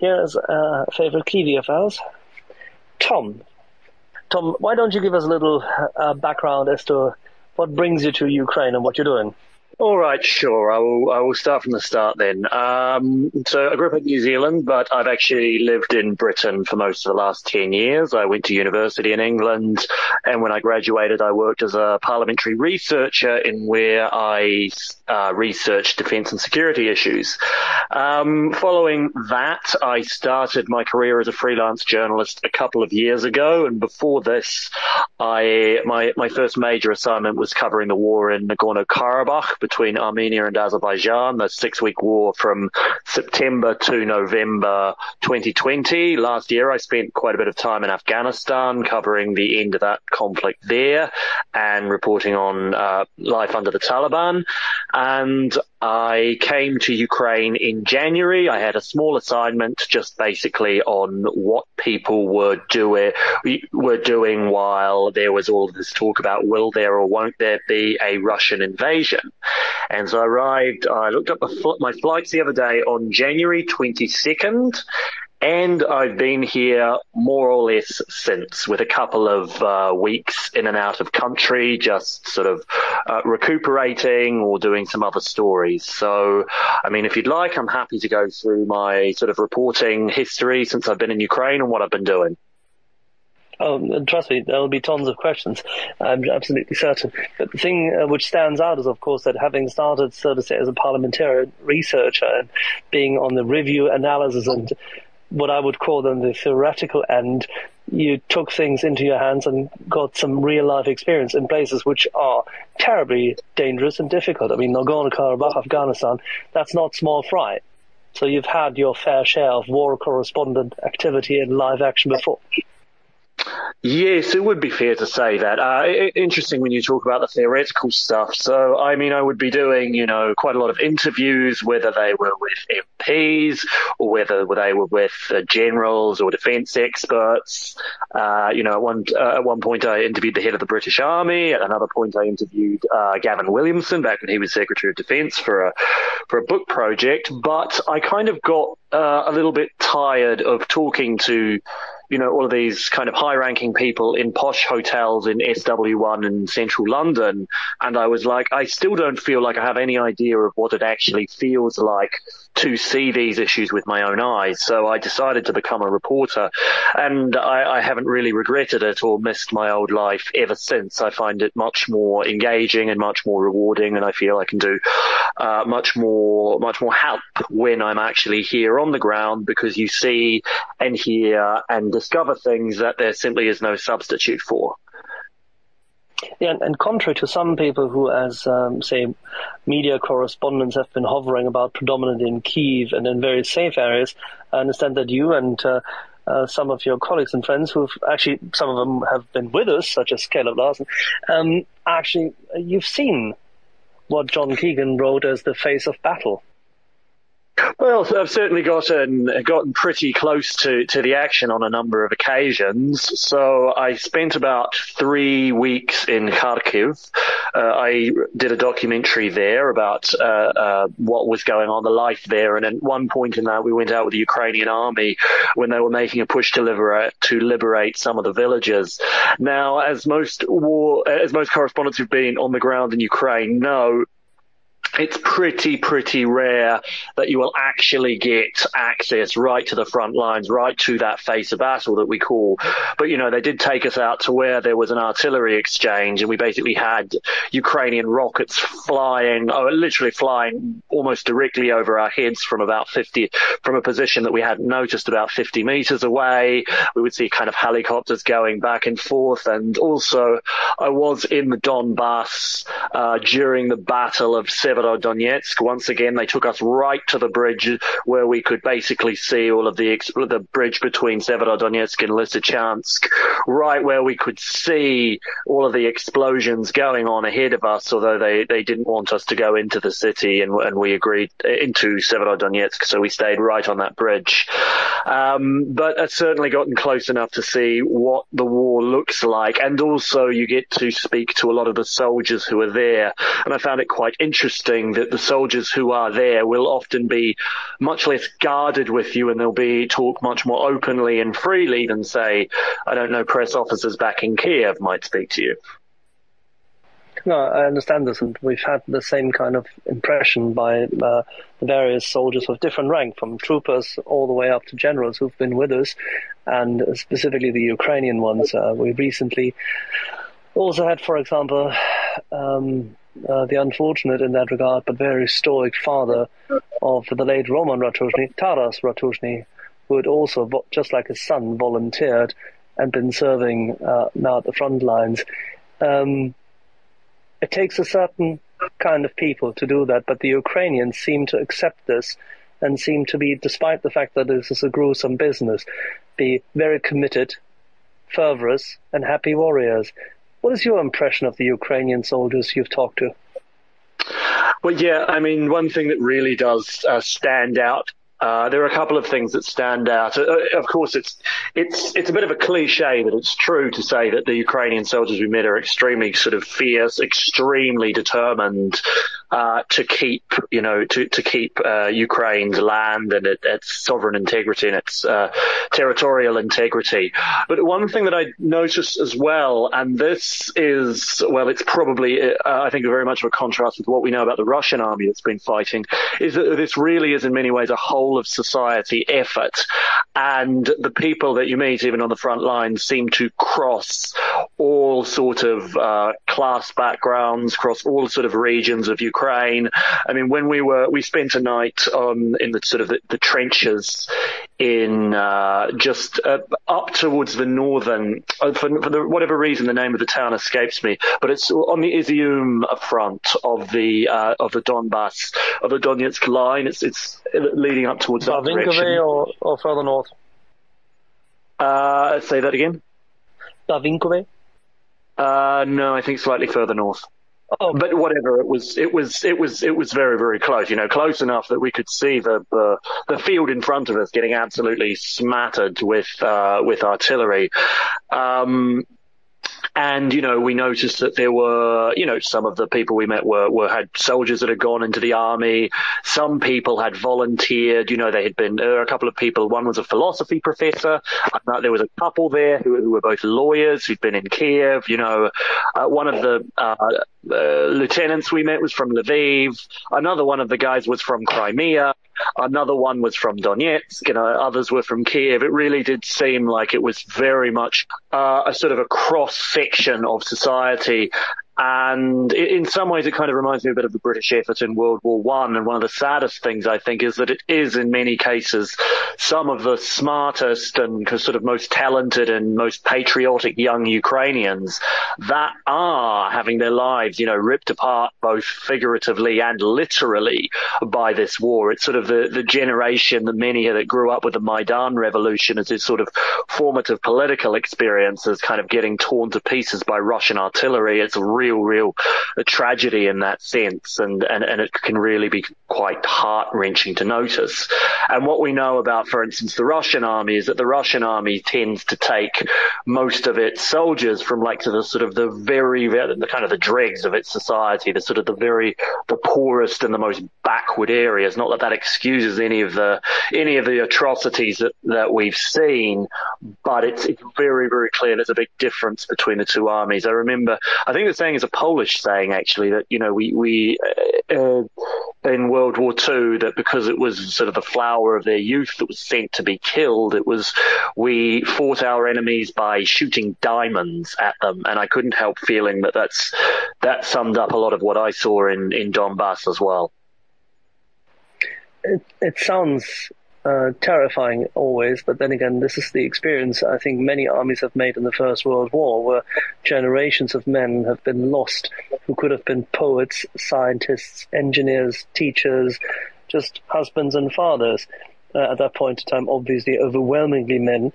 here's a favorite Kiwi of ours, Tom. Tom, why don't you give us a little uh, background as to what brings you to Ukraine and what you're doing? All right, sure. I will. I will start from the start then. Um, so I grew up in New Zealand, but I've actually lived in Britain for most of the last ten years. I went to university in England, and when I graduated, I worked as a parliamentary researcher in where I uh, researched defence and security issues. Um, following that, I started my career as a freelance journalist a couple of years ago, and before this, I my my first major assignment was covering the war in Nagorno Karabakh between Armenia and Azerbaijan, the six week war from September to November 2020. Last year, I spent quite a bit of time in Afghanistan covering the end of that conflict there and reporting on uh, life under the Taliban. And I came to Ukraine in January. I had a small assignment just basically on what people were doing, were doing while there was all this talk about will there or won't there be a Russian invasion. And so I arrived, I looked up my flights the other day on January 22nd and I've been here more or less since, with a couple of uh, weeks in and out of country, just sort of uh, recuperating or doing some other stories. So, I mean, if you'd like, I'm happy to go through my sort of reporting history since I've been in Ukraine and what I've been doing. Oh, trust me, there'll be tons of questions. I'm absolutely certain. But the thing uh, which stands out is, of course, that having started, so to say, as a parliamentarian researcher and being on the review analysis and what I would call them the theoretical end, you took things into your hands and got some real life experience in places which are terribly dangerous and difficult. I mean, Nagorno-Karabakh, Afghanistan, that's not small fry. So you've had your fair share of war correspondent activity in live action before. Yes, it would be fair to say that. Uh, interesting when you talk about the theoretical stuff. So, I mean, I would be doing, you know, quite a lot of interviews, whether they were with MPs or whether they were with uh, generals or defence experts. Uh, you know, at one uh, at one point I interviewed the head of the British Army. At another point I interviewed uh, Gavin Williamson back when he was Secretary of Defence for a for a book project. But I kind of got uh, a little bit tired of talking to you know, all of these kind of high ranking people in posh hotels in SW1 in central London. And I was like, I still don't feel like I have any idea of what it actually feels like to see these issues with my own eyes. So I decided to become a reporter and I, I haven't really regretted it or missed my old life ever since. I find it much more engaging and much more rewarding and I feel I can do uh, much more, much more help when I'm actually here on the ground because you see and hear and discover things that there simply is no substitute for. Yeah, and, contrary to some people who, as um, say, media correspondents have been hovering about predominantly in Kiev and in very safe areas, I understand that you and uh, uh, some of your colleagues and friends who've actually, some of them have been with us, such as Caleb Larson, um, actually, uh, you've seen what John Keegan wrote as the face of battle. Well, I've certainly gotten gotten pretty close to, to the action on a number of occasions. So I spent about three weeks in Kharkiv. Uh, I did a documentary there about uh, uh, what was going on, the life there, and at one point in that, we went out with the Ukrainian army when they were making a push to liberate to liberate some of the villages. Now, as most war, as most correspondents who've been on the ground in Ukraine know, it's pretty, pretty rare that you will actually get access right to the front lines, right to that face of battle that we call. But, you know, they did take us out to where there was an artillery exchange and we basically had Ukrainian rockets flying, oh, literally flying almost directly over our heads from about 50, from a position that we hadn't noticed about 50 meters away. We would see kind of helicopters going back and forth. And also I was in the Donbass, uh, during the battle of Severodonetsk. Once again, they took us right to the bridge where we could basically see all of the the bridge between Severodonetsk and Lysychansk, right where we could see all of the explosions going on ahead of us. Although they, they didn't want us to go into the city, and, and we agreed into Severodonetsk, so we stayed right on that bridge. Um, but I've certainly gotten close enough to see what the war looks like. And also you get to speak to a lot of the soldiers who are there. And I found it quite interesting that the soldiers who are there will often be much less guarded with you and they'll be talk much more openly and freely than say, I don't know, press officers back in Kiev might speak to you. No, I understand this, and we've had the same kind of impression by uh, various soldiers of different rank, from troopers all the way up to generals who've been with us, and specifically the Ukrainian ones. Uh, we recently also had, for example, um, uh, the unfortunate in that regard, but very stoic father of the late Roman Ratushny, Taras Ratushny, who had also, just like his son, volunteered and been serving uh, now at the front lines. Um, it takes a certain kind of people to do that, but the Ukrainians seem to accept this and seem to be, despite the fact that this is a gruesome business, be very committed, fervorous, and happy warriors. What is your impression of the Ukrainian soldiers you've talked to? Well, yeah, I mean, one thing that really does uh, stand out uh, there are a couple of things that stand out. Uh, of course, it's it's it's a bit of a cliche, but it's true to say that the Ukrainian soldiers we met are extremely sort of fierce, extremely determined, uh, to keep, you know, to, to keep uh, Ukraine's land and it, its sovereign integrity and its uh, territorial integrity. But one thing that I noticed as well, and this is, well, it's probably, uh, I think, very much of a contrast with what we know about the Russian army that's been fighting, is that this really is in many ways a whole of society effort. And the people that you meet, even on the front lines, seem to cross all sort of uh, class backgrounds, cross all sort of regions of Ukraine Ukraine. I mean, when we were, we spent a night on in the sort of the, the trenches in uh, just uh, up towards the northern, uh, for, for the, whatever reason, the name of the town escapes me, but it's on the Izium front of the uh, of the Donbass of the Donetsk line. It's it's leading up towards that direction. or, or further north. Uh, say that again. Barvinkove? Uh, no, I think slightly further north. Oh, but whatever, it was, it was, it was, it was very, very close. You know, close enough that we could see the the, the field in front of us getting absolutely smattered with uh, with artillery. Um, and, you know, we noticed that there were, you know, some of the people we met were, were had soldiers that had gone into the army. Some people had volunteered. You know, they had been, there were a couple of people. One was a philosophy professor. There was a couple there who, who were both lawyers who'd been in Kiev. You know, uh, one of the, uh, uh, lieutenants we met was from Lviv. Another one of the guys was from Crimea. Another one was from Donetsk. You know, others were from Kiev. It really did seem like it was very much uh, a sort of a cross section of society and in some ways, it kind of reminds me a bit of the British effort in World War One. And one of the saddest things I think is that it is, in many cases, some of the smartest and sort of most talented and most patriotic young Ukrainians that are having their lives, you know, ripped apart both figuratively and literally by this war. It's sort of the, the generation that many that grew up with the Maidan revolution as this sort of formative political experiences kind of getting torn to pieces by Russian artillery. It's real real, real tragedy in that sense, and, and, and it can really be quite heart wrenching to notice. And what we know about, for instance, the Russian army is that the Russian army tends to take most of its soldiers from like to the sort of the very, the kind of the dregs of its society, the sort of the very, the poorest and the most backward areas. Not that that excuses any of the, any of the atrocities that, that we've seen, but it's, it's very, very clear there's a big difference between the two armies. I remember, I think the saying is a Polish saying actually that, you know, we, we, uh, uh, in World War II that because it was sort of the flower of their youth that was sent to be killed, it was, we fought our enemies by shooting diamonds at them. And I couldn't help feeling that that's, that summed up a lot of what I saw in, in Donbass as well. It, it sounds uh, terrifying always, but then again, this is the experience I think many armies have made in the First World War, where generations of men have been lost who could have been poets, scientists, engineers, teachers, just husbands and fathers. Uh, at that point in time, obviously overwhelmingly men.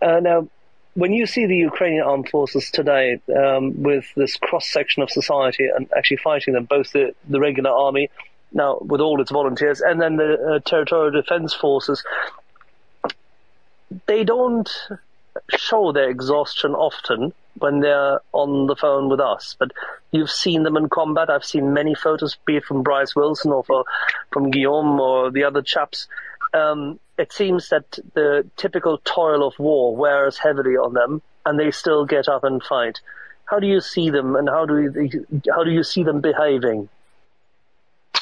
Uh, now, when you see the Ukrainian armed forces today um, with this cross section of society and actually fighting them, both the, the regular army now with all its volunteers, and then the uh, territorial defence forces. they don't show their exhaustion often when they're on the phone with us, but you've seen them in combat. I've seen many photos, be it from Bryce Wilson or for, from Guillaume or the other chaps. Um, it seems that the typical toil of war wears heavily on them, and they still get up and fight. How do you see them, and how do you, how do you see them behaving?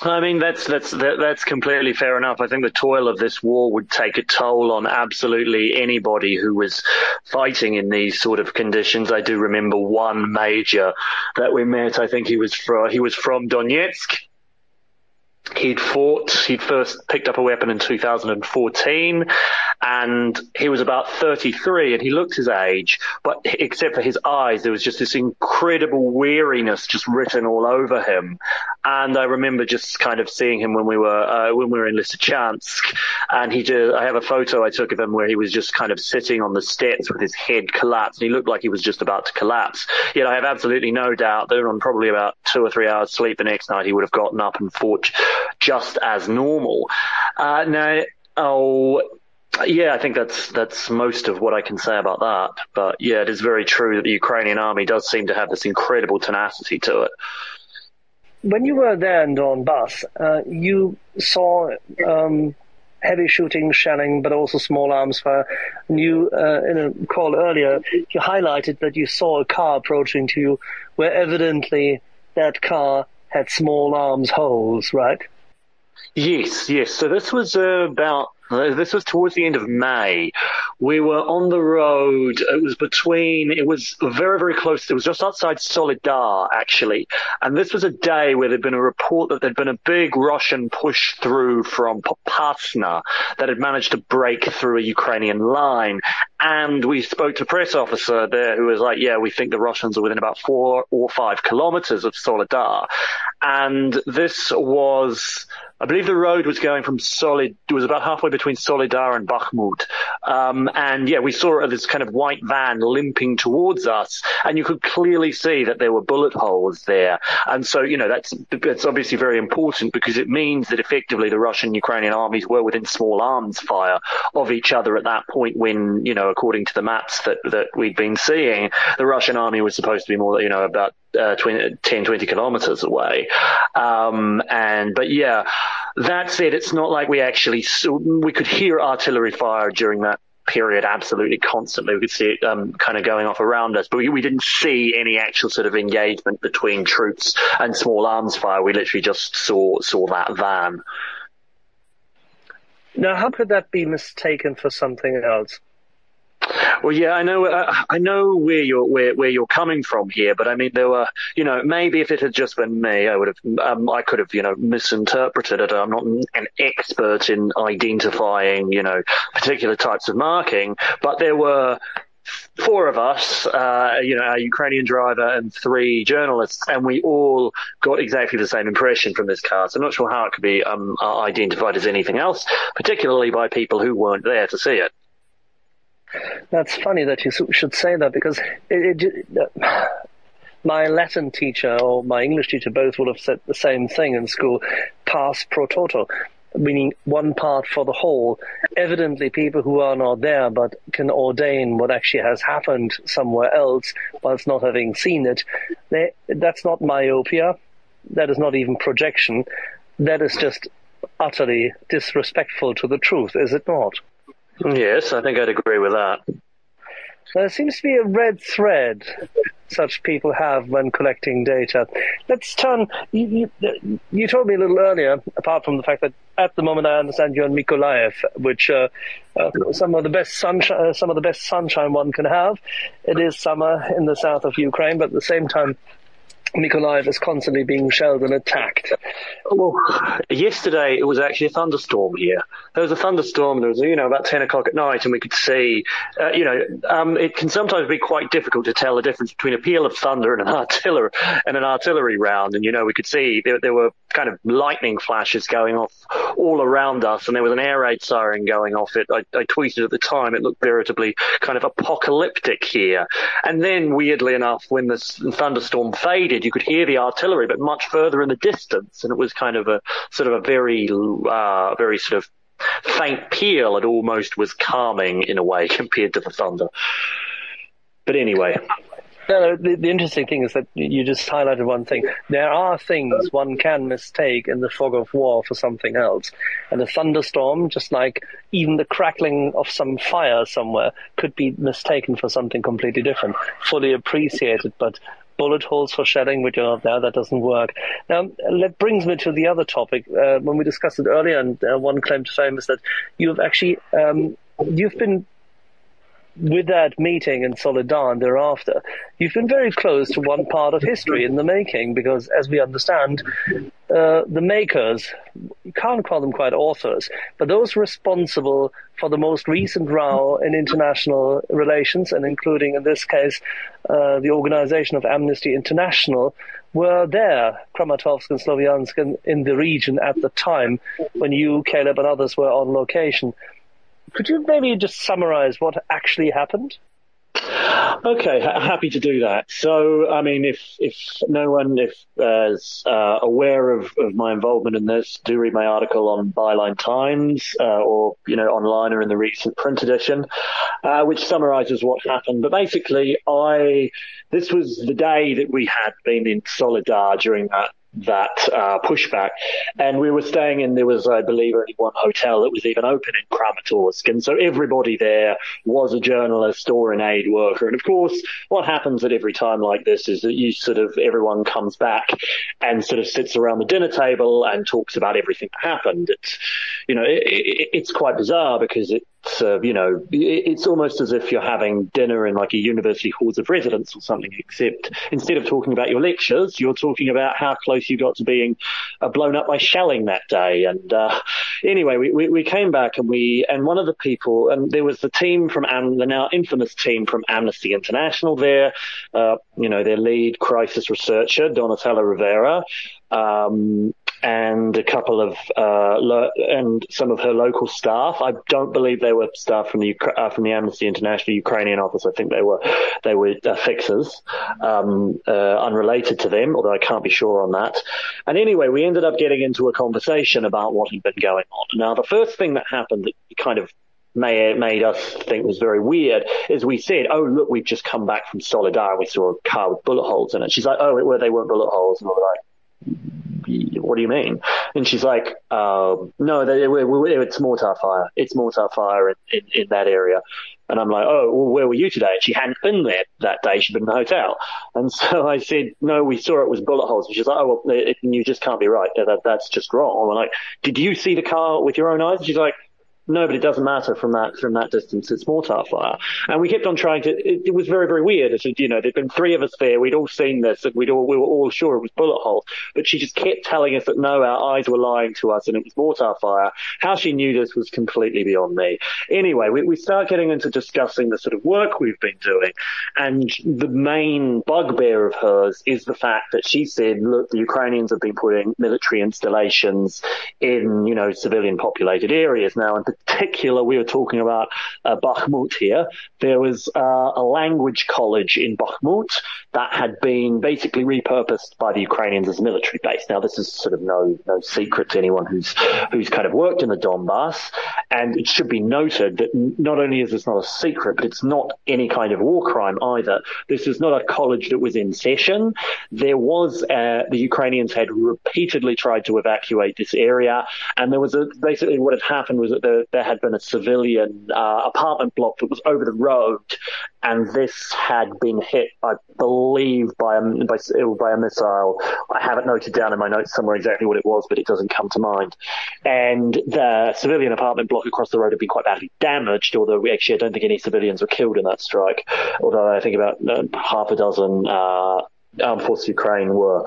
I mean, that's that's that, that's completely fair enough. I think the toil of this war would take a toll on absolutely anybody who was fighting in these sort of conditions. I do remember one major that we met. I think he was from he was from Donetsk He'd fought, he'd first picked up a weapon in 2014 and he was about 33 and he looked his age, but except for his eyes, there was just this incredible weariness just written all over him. And I remember just kind of seeing him when we were, uh, when we were in Lysychansk and he I have a photo I took of him where he was just kind of sitting on the steps with his head collapsed and he looked like he was just about to collapse. Yet I have absolutely no doubt that on probably about two or three hours sleep the next night he would have gotten up and fought just as normal. Uh, now, oh, yeah, I think that's that's most of what I can say about that. But yeah, it is very true that the Ukrainian army does seem to have this incredible tenacity to it. When you were there in Donbass, uh, you saw um, heavy shooting, shelling, but also small arms fire. And you, uh, in a call earlier, you highlighted that you saw a car approaching to you, where evidently that car had small arms holes, right? Yes, yes. So this was uh, about this was towards the end of May. We were on the road. It was between, it was very, very close. It was just outside Soledar, actually. And this was a day where there'd been a report that there'd been a big Russian push through from Popasna that had managed to break through a Ukrainian line. And we spoke to a press officer there who was like, yeah, we think the Russians are within about four or five kilometers of Soledar. And this was, I believe the road was going from Solid, it was about halfway between Soledar and Bakhmut. Um, and yeah, we saw this kind of white van limping towards us and you could clearly see that there were bullet holes there. And so, you know, that's, that's obviously very important because it means that effectively the Russian Ukrainian armies were within small arms fire of each other at that point when, you know, according to the maps that, that we'd been seeing, the Russian army was supposed to be more, you know, about uh, 20, 10, 20 kilometers away. Um, and, but yeah, that said, it's not like we actually, we could hear artillery fire during that period absolutely constantly. We could see it um, kind of going off around us, but we, we, didn't see any actual sort of engagement between troops and small arms fire. We literally just saw saw that van. Now, how could that be mistaken for something else? Well, yeah, I know, uh, I know where you're where where you're coming from here, but I mean, there were, you know, maybe if it had just been me, I would have, um, I could have, you know, misinterpreted it. I'm not an expert in identifying, you know, particular types of marking, but there were four of us, uh, you know, a Ukrainian driver and three journalists, and we all got exactly the same impression from this car. So I'm not sure how it could be um, identified as anything else, particularly by people who weren't there to see it. That's funny that you should say that because it, it, uh, my Latin teacher or my English teacher both would have said the same thing in school, pars pro toto, meaning one part for the whole. Evidently, people who are not there but can ordain what actually has happened somewhere else whilst not having seen it, they, that's not myopia. That is not even projection. That is just utterly disrespectful to the truth, is it not? Yes, I think I'd agree with that. There seems to be a red thread such people have when collecting data. Let's turn. You, you, you, told me a little earlier, apart from the fact that at the moment I understand you're in Mykolaiv, which uh, uh, some of the best sunshine, uh, some of the best sunshine one can have. It is summer in the south of Ukraine, but at the same time, Mykolaiv is constantly being shelled and attacked. Well, yesterday it was actually a thunderstorm here. There was a thunderstorm. There was, you know, about ten o'clock at night, and we could see, uh, you know, um, it can sometimes be quite difficult to tell the difference between a peal of thunder and an artillery and an artillery round. And you know, we could see there, there were kind of lightning flashes going off all around us, and there was an air raid siren going off. It, I, I tweeted at the time, it looked veritably kind of apocalyptic here. And then, weirdly enough, when the thunderstorm faded you could hear the artillery, but much further in the distance. And it was kind of a sort of a very, uh, very sort of faint peal. It almost was calming in a way compared to the thunder. But anyway. No, the, the interesting thing is that you just highlighted one thing. There are things one can mistake in the fog of war for something else. And a thunderstorm, just like even the crackling of some fire somewhere, could be mistaken for something completely different. Fully appreciated, but bullet holes for shelling, which are there, that doesn't work. Now, that brings me to the other topic. Uh, when we discussed it earlier, and uh, one claim to fame is that you've actually, um, you've been with that meeting in Soledar and thereafter, you've been very close to one part of history in the making because, as we understand, uh, the makers, you can't call them quite authors, but those responsible for the most recent row in international relations, and including in this case uh, the organization of Amnesty International, were there, Kramatorsk and Sloviansk, in, in the region at the time when you, Caleb, and others were on location. Could you maybe just summarize what actually happened? Okay, happy to do that. So, I mean, if if no one if uh, is uh, aware of, of my involvement in this, do read my article on Byline Times uh, or you know online or in the recent print edition, uh, which summarizes what happened. But basically, I this was the day that we had been in Soledar during that that uh, pushback. And we were staying in, there was, I believe, only one hotel that was even open in Kramatorsk. And so everybody there was a journalist or an aid worker. And of course, what happens at every time like this is that you sort of, everyone comes back and sort of sits around the dinner table and talks about everything that happened. It's, you know, it, it, it's quite bizarre because it, uh, you know, it's almost as if you're having dinner in like a university halls of residence or something, except instead of talking about your lectures, you're talking about how close you got to being uh, blown up by shelling that day. And uh, anyway, we, we, we, came back and we, and one of the people, and there was the team from, Am- the now infamous team from Amnesty International there, uh, you know, their lead crisis researcher, Donatella Rovera, um, and a couple of uh, lo- and some of her local staff. I don't believe they were staff from the uh, from the Amnesty International Ukrainian office. I think they were they were uh, fixers, um, uh, unrelated to them, although I can't be sure on that. And anyway, we ended up getting into a conversation about what had been going on. Now, the first thing that happened that kind of made, made us think was very weird is we said, oh, look, we've just come back from Soledar and we saw a car with bullet holes in it. She's like, oh, it were they weren't bullet holes. And we are like, what do you mean? And she's like, um, no, they, it's mortar fire. It's mortar fire in, in, in, that area. And I'm like, oh, well, where were you today? And she hadn't been there that day. She'd been in the hotel. And so I said, no, we saw it was bullet holes. And she's like, oh, well, it, you just can't be right. That, that's just wrong. I'm like, did you see the car with your own eyes? And she's like, no, but it doesn't matter from that from that distance. It's mortar fire, and we kept on trying to. It, it was very very weird. As you know, there'd been three of us there. We'd all seen this, and we'd all we were all sure it was bullet holes. But she just kept telling us that no, our eyes were lying to us, and it was mortar fire. How she knew this was completely beyond me. Anyway, we we start getting into discussing the sort of work we've been doing, and the main bugbear of hers is the fact that she said, look, the Ukrainians have been putting military installations in you know civilian populated areas now, and particular, we were talking about uh, Bakhmut here. There was uh, a language college in Bakhmut that had been basically repurposed by the Ukrainians as a military base. Now, this is sort of no no secret to anyone who's who's kind of worked in the Donbass, and it should be noted that not only is this not a secret, but it's not any kind of war crime either. This is not a college that was in session. There was uh, the Ukrainians had repeatedly tried to evacuate this area, and there was a, basically what had happened was that the, there had been a civilian uh, apartment block that was over the road, and this had been hit, I believe, by a, by, by a missile. I haven't noted down in my notes somewhere exactly what it was, but it doesn't come to mind. And the civilian apartment block across the road had been quite badly damaged, although actually I don't think any civilians were killed in that strike. Although I think about uh, half a dozen uh, armed forces of Ukraine were.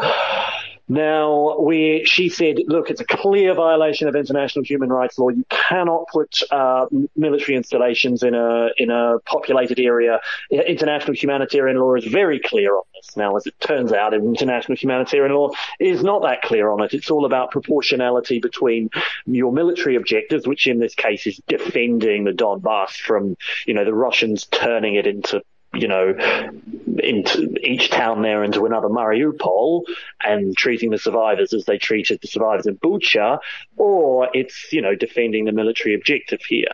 Now, we, she said, look, it's a clear violation of international human rights law. You cannot put uh, military installations in a in a populated area. International humanitarian law is very clear on this. Now, as it turns out, international humanitarian law is not that clear on it. It's all about proportionality between your military objectives, which in this case is defending the Donbass from, you know, the Russians turning it into you know, into each town there into another Mariupol and treating the survivors as they treated the survivors in Bucha, or it's, you know, defending the military objective here.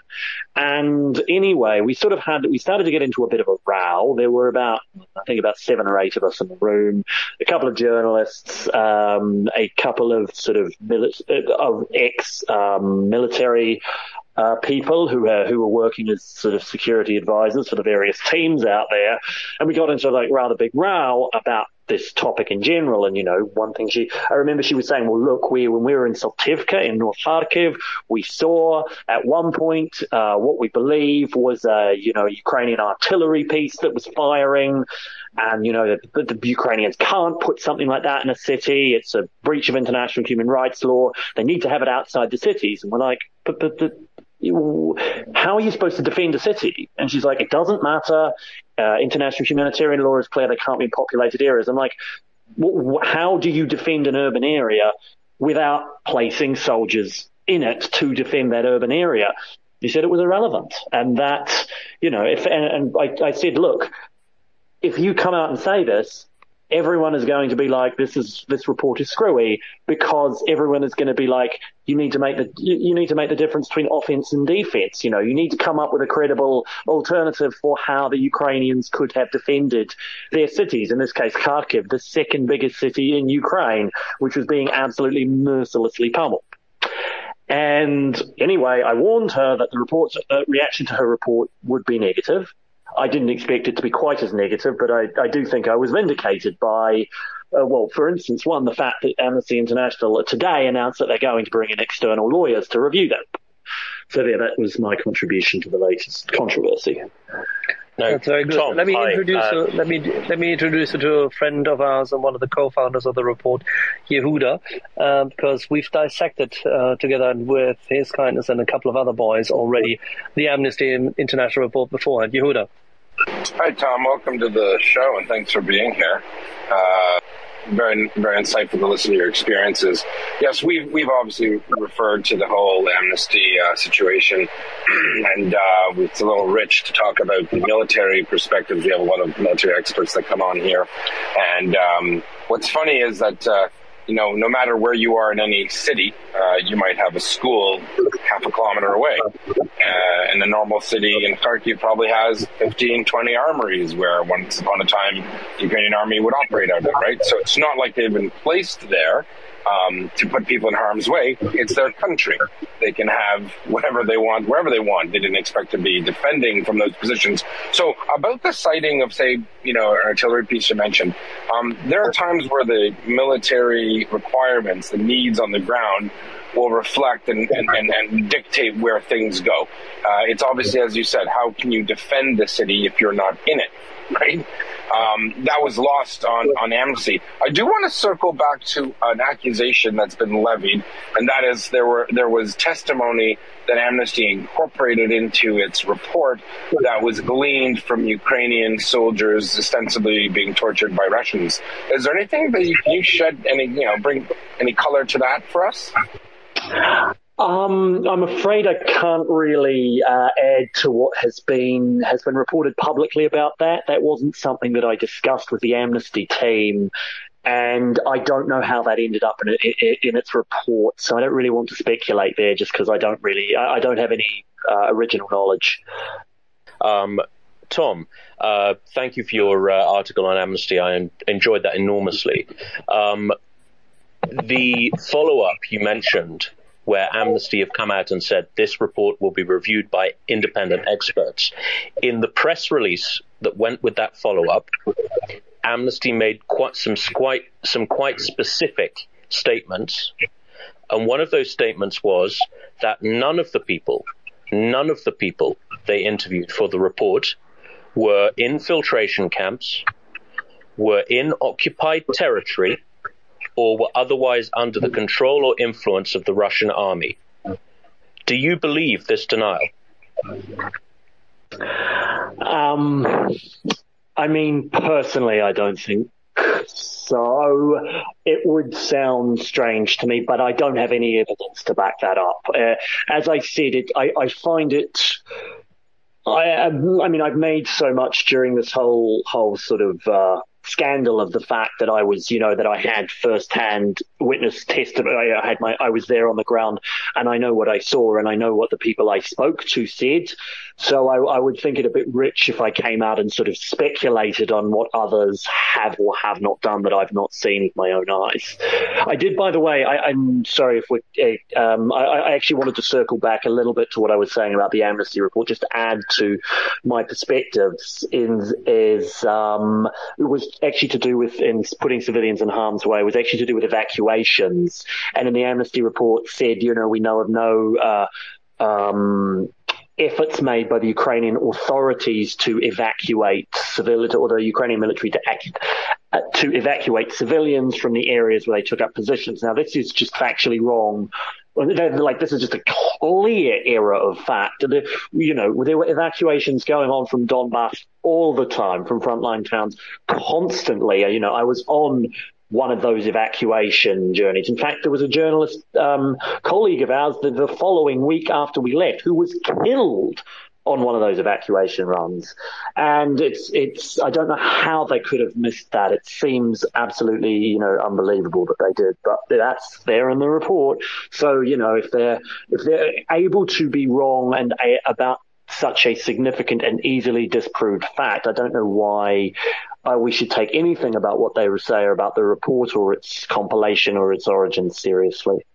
And anyway, we sort of had, we started to get into a bit of a row. There were about, I think about seven or eight of us in the room, a couple of journalists, um, a couple of sort of mili- of ex, um, military, uh, people who are, who were working as sort of security advisors for the various teams out there. And we got into like rather big row about this topic in general. And, you know, one thing she, I remember she was saying, well, look, we, when we were in Saltivka in North Kharkiv, we saw at one point, uh, what we believe was a, you know, Ukrainian artillery piece that was firing. And, you know, the, the Ukrainians can't put something like that in a city. It's a breach of international human rights law. They need to have it outside the cities. And we're like, but, but, but how are you supposed to defend a city? And she's like, it doesn't matter. Uh, international humanitarian law is clear. They can't be in populated areas. I'm like, how do you defend an urban area without placing soldiers in it to defend that urban area? He said it was irrelevant. And that, you know, if, and, and I, I said, look, if you come out and say this, everyone is going to be like, this is, this report is screwy because everyone is going to be like, you need to make the, you, need to make the difference between offense and defense. You know, you need to come up with a credible alternative for how the Ukrainians could have defended their cities. In this case, Kharkiv, the second biggest city in Ukraine, which was being absolutely mercilessly pummeled. And anyway, I warned her that the report's uh, reaction to her report would be negative. I didn't expect it to be quite as negative, but I, I do think I was vindicated by, uh, well, for instance, one, the fact that Amnesty International today announced that they're going to bring in external lawyers to review them. So yeah, that was my contribution to the latest controversy. No, That's very good. Tom, let me hi, introduce uh, you, let me let me introduce you to a friend of ours and one of the co-founders of the report, Yehuda, um, because we've dissected uh, together with his kindness and a couple of other boys already the Amnesty International report beforehand. Yehuda. Hi, Tom. Welcome to the show, and thanks for being here. Uh, very, very insightful to listen to your experiences. Yes, we've we've obviously referred to the whole amnesty uh, situation, and uh, it's a little rich to talk about the military perspectives. We have a lot of military experts that come on here, and um, what's funny is that uh, you know, no matter where you are in any city, uh, you might have a school half a kilometer away. Uh, a normal city in Kharkiv probably has 15, 20 armories where once upon a time the Ukrainian army would operate out of, right? So it's not like they've been placed there um, to put people in harm's way. It's their country. They can have whatever they want, wherever they want. They didn't expect to be defending from those positions. So about the sighting of, say, you know, an artillery piece you mentioned, um, there are times where the military requirements, the needs on the ground, will reflect and, and, and, and dictate where things go. Uh, it's obviously, as you said, how can you defend the city if you're not in it, right? Um, that was lost on, on Amnesty. I do want to circle back to an accusation that's been levied, and that is there were there was testimony that Amnesty incorporated into its report that was gleaned from Ukrainian soldiers ostensibly being tortured by Russians. Is there anything that you, you shed any you know bring any color to that for us? Um, I'm afraid I can't really uh, add to what has been has been reported publicly about that. That wasn't something that I discussed with the Amnesty team, and I don't know how that ended up in, in, in its report. So I don't really want to speculate there, just because I don't really I, I don't have any uh, original knowledge. Um, Tom, uh, thank you for your uh, article on Amnesty. I enjoyed that enormously. Um, the follow up you mentioned where Amnesty have come out and said this report will be reviewed by independent experts. In the press release that went with that follow up, Amnesty made quite some quite some quite specific statements, and one of those statements was that none of the people, none of the people they interviewed for the report were in filtration camps, were in occupied territory, or were otherwise under the control or influence of the Russian army. Do you believe this denial? Um, I mean, personally, I don't think so. It would sound strange to me, but I don't have any evidence to back that up. Uh, as I said, it, I, I find it I, I mean, I've made so much during this whole whole sort of uh, scandal of the fact that I was, you know, that I had firsthand witness testimony. I had my, I was there on the ground and I know what I saw and I know what the people I spoke to said. So I, I would think it a bit rich if I came out and sort of speculated on what others have or have not done that I've not seen with my own eyes. I did, by the way, I, am sorry if we, uh, um, I, I actually wanted to circle back a little bit to what I was saying about the Amnesty report, just to add to my perspectives in, is, um, it was actually to do with in putting civilians in harm's way was actually to do with And in the Amnesty report said, you know, we know of no uh, um, efforts made by the Ukrainian authorities to evacuate civilians or the Ukrainian military to act, uh, to evacuate civilians from the areas where they took up positions. Now, this is just factually wrong like this is just a clear error of fact. You know, there were evacuations going on from Donbass all the time, from frontline towns, constantly. You know, I was on one of those evacuation journeys. In fact, there was a journalist um, colleague of ours the, the following week after we left who was killed on one of those evacuation runs. And it's, it's, I don't know how they could have missed that. It seems absolutely, you know, unbelievable that they did, but that's there in the report. So, you know, if they're, if they're able to be wrong and a, about such a significant and easily disproved fact, I don't know why uh, we should take anything about what they say or about the report or its compilation or its origin seriously.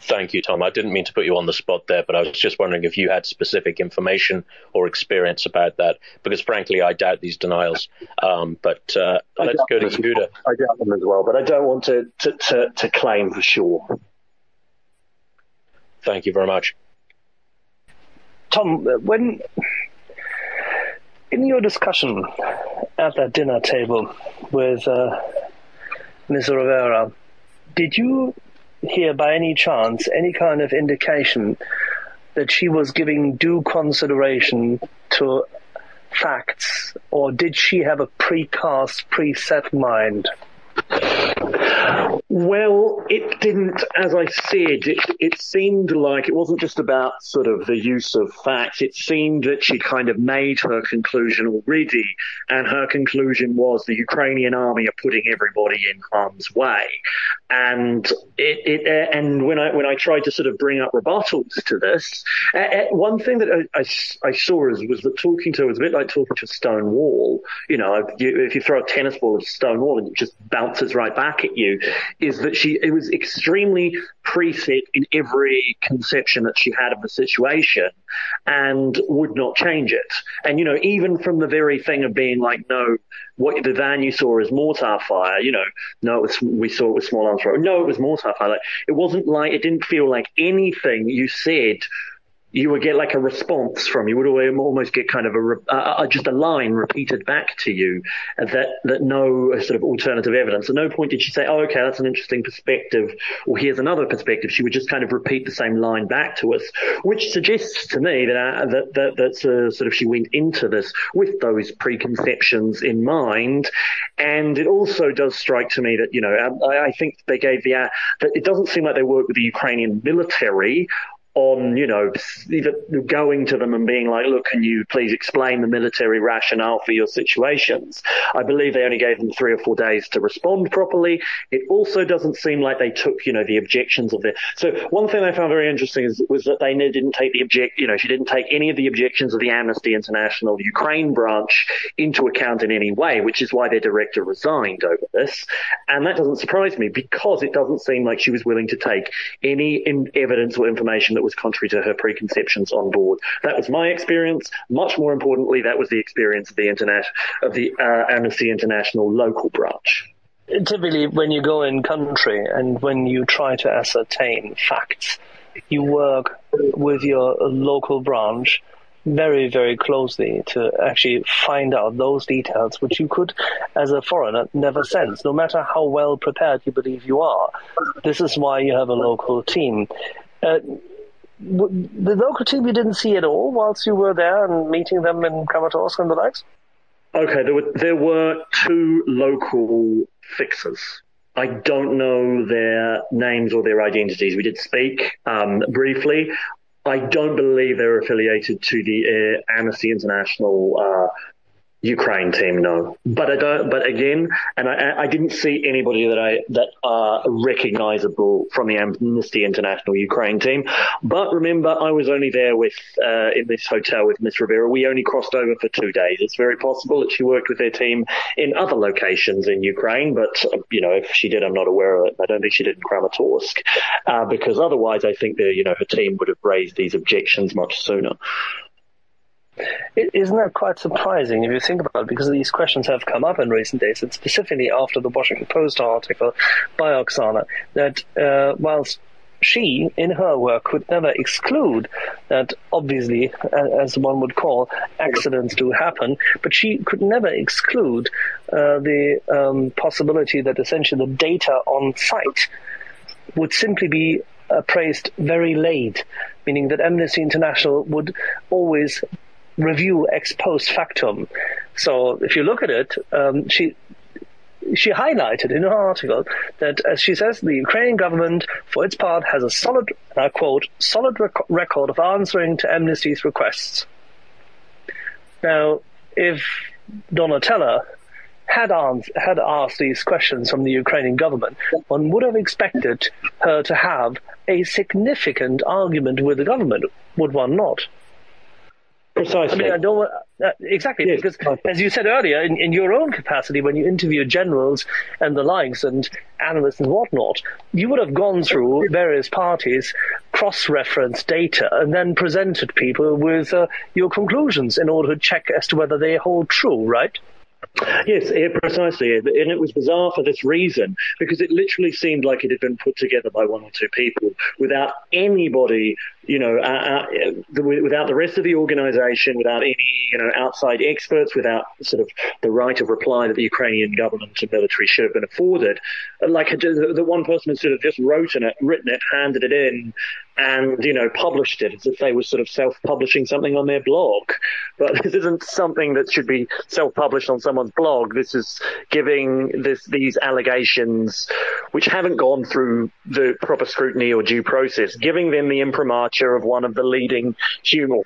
Thank you, Tom. I didn't mean to put you on the spot there, but I was just wondering if you had specific information or experience about that, because frankly, I doubt these denials. Um, but uh, let's go to Yehuda. I doubt them as well, but I don't want to, to, to, to claim for sure. Thank you very much. Tom, when in your discussion at that dinner table with uh, Ms. Rovera, did you hear by any chance any kind of indication that she was giving due consideration to facts, or did she have a precast, preset mind? Well, it didn't, as I said, it, it seemed like it wasn't just about sort of the use of facts. It seemed that she'd kind of made her conclusion already, and her conclusion was the Ukrainian army are putting everybody in harm's way. And it, it and when I when I tried to sort of bring up rebuttals to this, uh, one thing that I, I, I saw was, was that talking to her was a bit like talking to a stone wall. You know, if you, if you throw a tennis ball at a stone wall and it just bounces right back at you, is that she it was extremely preset in every conception that she had of the situation and would not change it. And you know, even from the very thing of being like, no, what the van you saw is mortar fire, you know, no, it was, we saw it was small arms fire. No, it was mortar fire. Like, it wasn't like, it didn't feel like anything you said you would get like a response from you would almost get kind of a, just a line repeated back to you that that no sort of alternative evidence. At no point did she say, "Oh, okay, that's an interesting perspective," or "Here's another perspective." She would just kind of repeat the same line back to us, which suggests to me that uh, that that that's uh, sort of she went into this with those preconceptions in mind, and it also does strike to me that you know um, I, I think they gave the uh, that it doesn't seem like they work with the Ukrainian military on, you know, going to them and being like, look, can you please explain the military rationale for your situations? I believe they only gave them three or four days to respond properly. It also doesn't seem like they took, you know, the objections of their. So one thing I found very interesting is, was that they didn't take the object, you know, she didn't take any of the objections of the Amnesty International Ukraine branch into account in any way, which is why their director resigned over this. And that doesn't surprise me because it doesn't seem like she was willing to take any in evidence or information that was contrary to her preconceptions on board. That was my experience. Much more importantly, that was the experience of the internet of the uh, Amnesty International local branch. Typically, when you go in country and when you try to ascertain facts, you work with your local branch very, very closely to actually find out those details which you could, as a foreigner, never sense, no matter how well prepared you believe you are. This is why you have a local team. Uh, the local team you didn't see at all whilst you were there and meeting them in Kramatorsk and the likes? Okay, there were there were two local fixers. I don't know their names or their identities. We did speak um, briefly. I don't believe they're affiliated to the Amnesty International uh, Ukraine team, no. But I don't. But again, and I, I didn't see anybody that I that are recognizable from the Amnesty International Ukraine team. But remember, I was only there with uh, in this hotel with Miss Rovera. We only crossed over for two days. It's very possible that she worked with their team in other locations in Ukraine. But you know, if she did, I'm not aware of it. I don't think she did in Kramatorsk, uh, because otherwise, I think the you know her team would have raised these objections much sooner. Isn't that quite surprising if you think about it? Because these questions have come up in recent days, and specifically after the Washington Post article by Oksana, that uh, whilst she, in her work, could never exclude that, obviously, as one would call, accidents do happen, but she could never exclude uh, the um, possibility that essentially the data on site would simply be appraised very late, meaning that Amnesty International would always review ex post factum. So if you look at it, um, she she highlighted in her article that, as she says, the Ukrainian government, for its part, has a solid, and I quote, solid rec- record of answering to Amnesty's requests. Now, if Donatella had, ans- had asked these questions from the Ukrainian government, one would have expected her to have a significant argument with the government, would one not? Precisely. I mean, I don't uh, exactly yes. because, as you said earlier, in, in your own capacity, when you interview generals and the likes and analysts and whatnot, you would have gone through various parties, cross-referenced data, and then presented people with uh, your conclusions in order to check as to whether they hold true, right? Yes, precisely. And it was bizarre for this reason, because it literally seemed like it had been put together by one or two people without anybody, you know, uh, uh, without the rest of the organization, without any, you know, outside experts, without sort of the right of reply that the Ukrainian government and military should have been afforded. Like the one person had sort of just wrote it, written it, handed it in, and you know published it as if they were sort of self-publishing something on their blog. But this isn't something that should be self-published on someone's blog. This is giving this these allegations, which haven't gone through the proper scrutiny or due process, giving them the imprimatur of one of the leading human,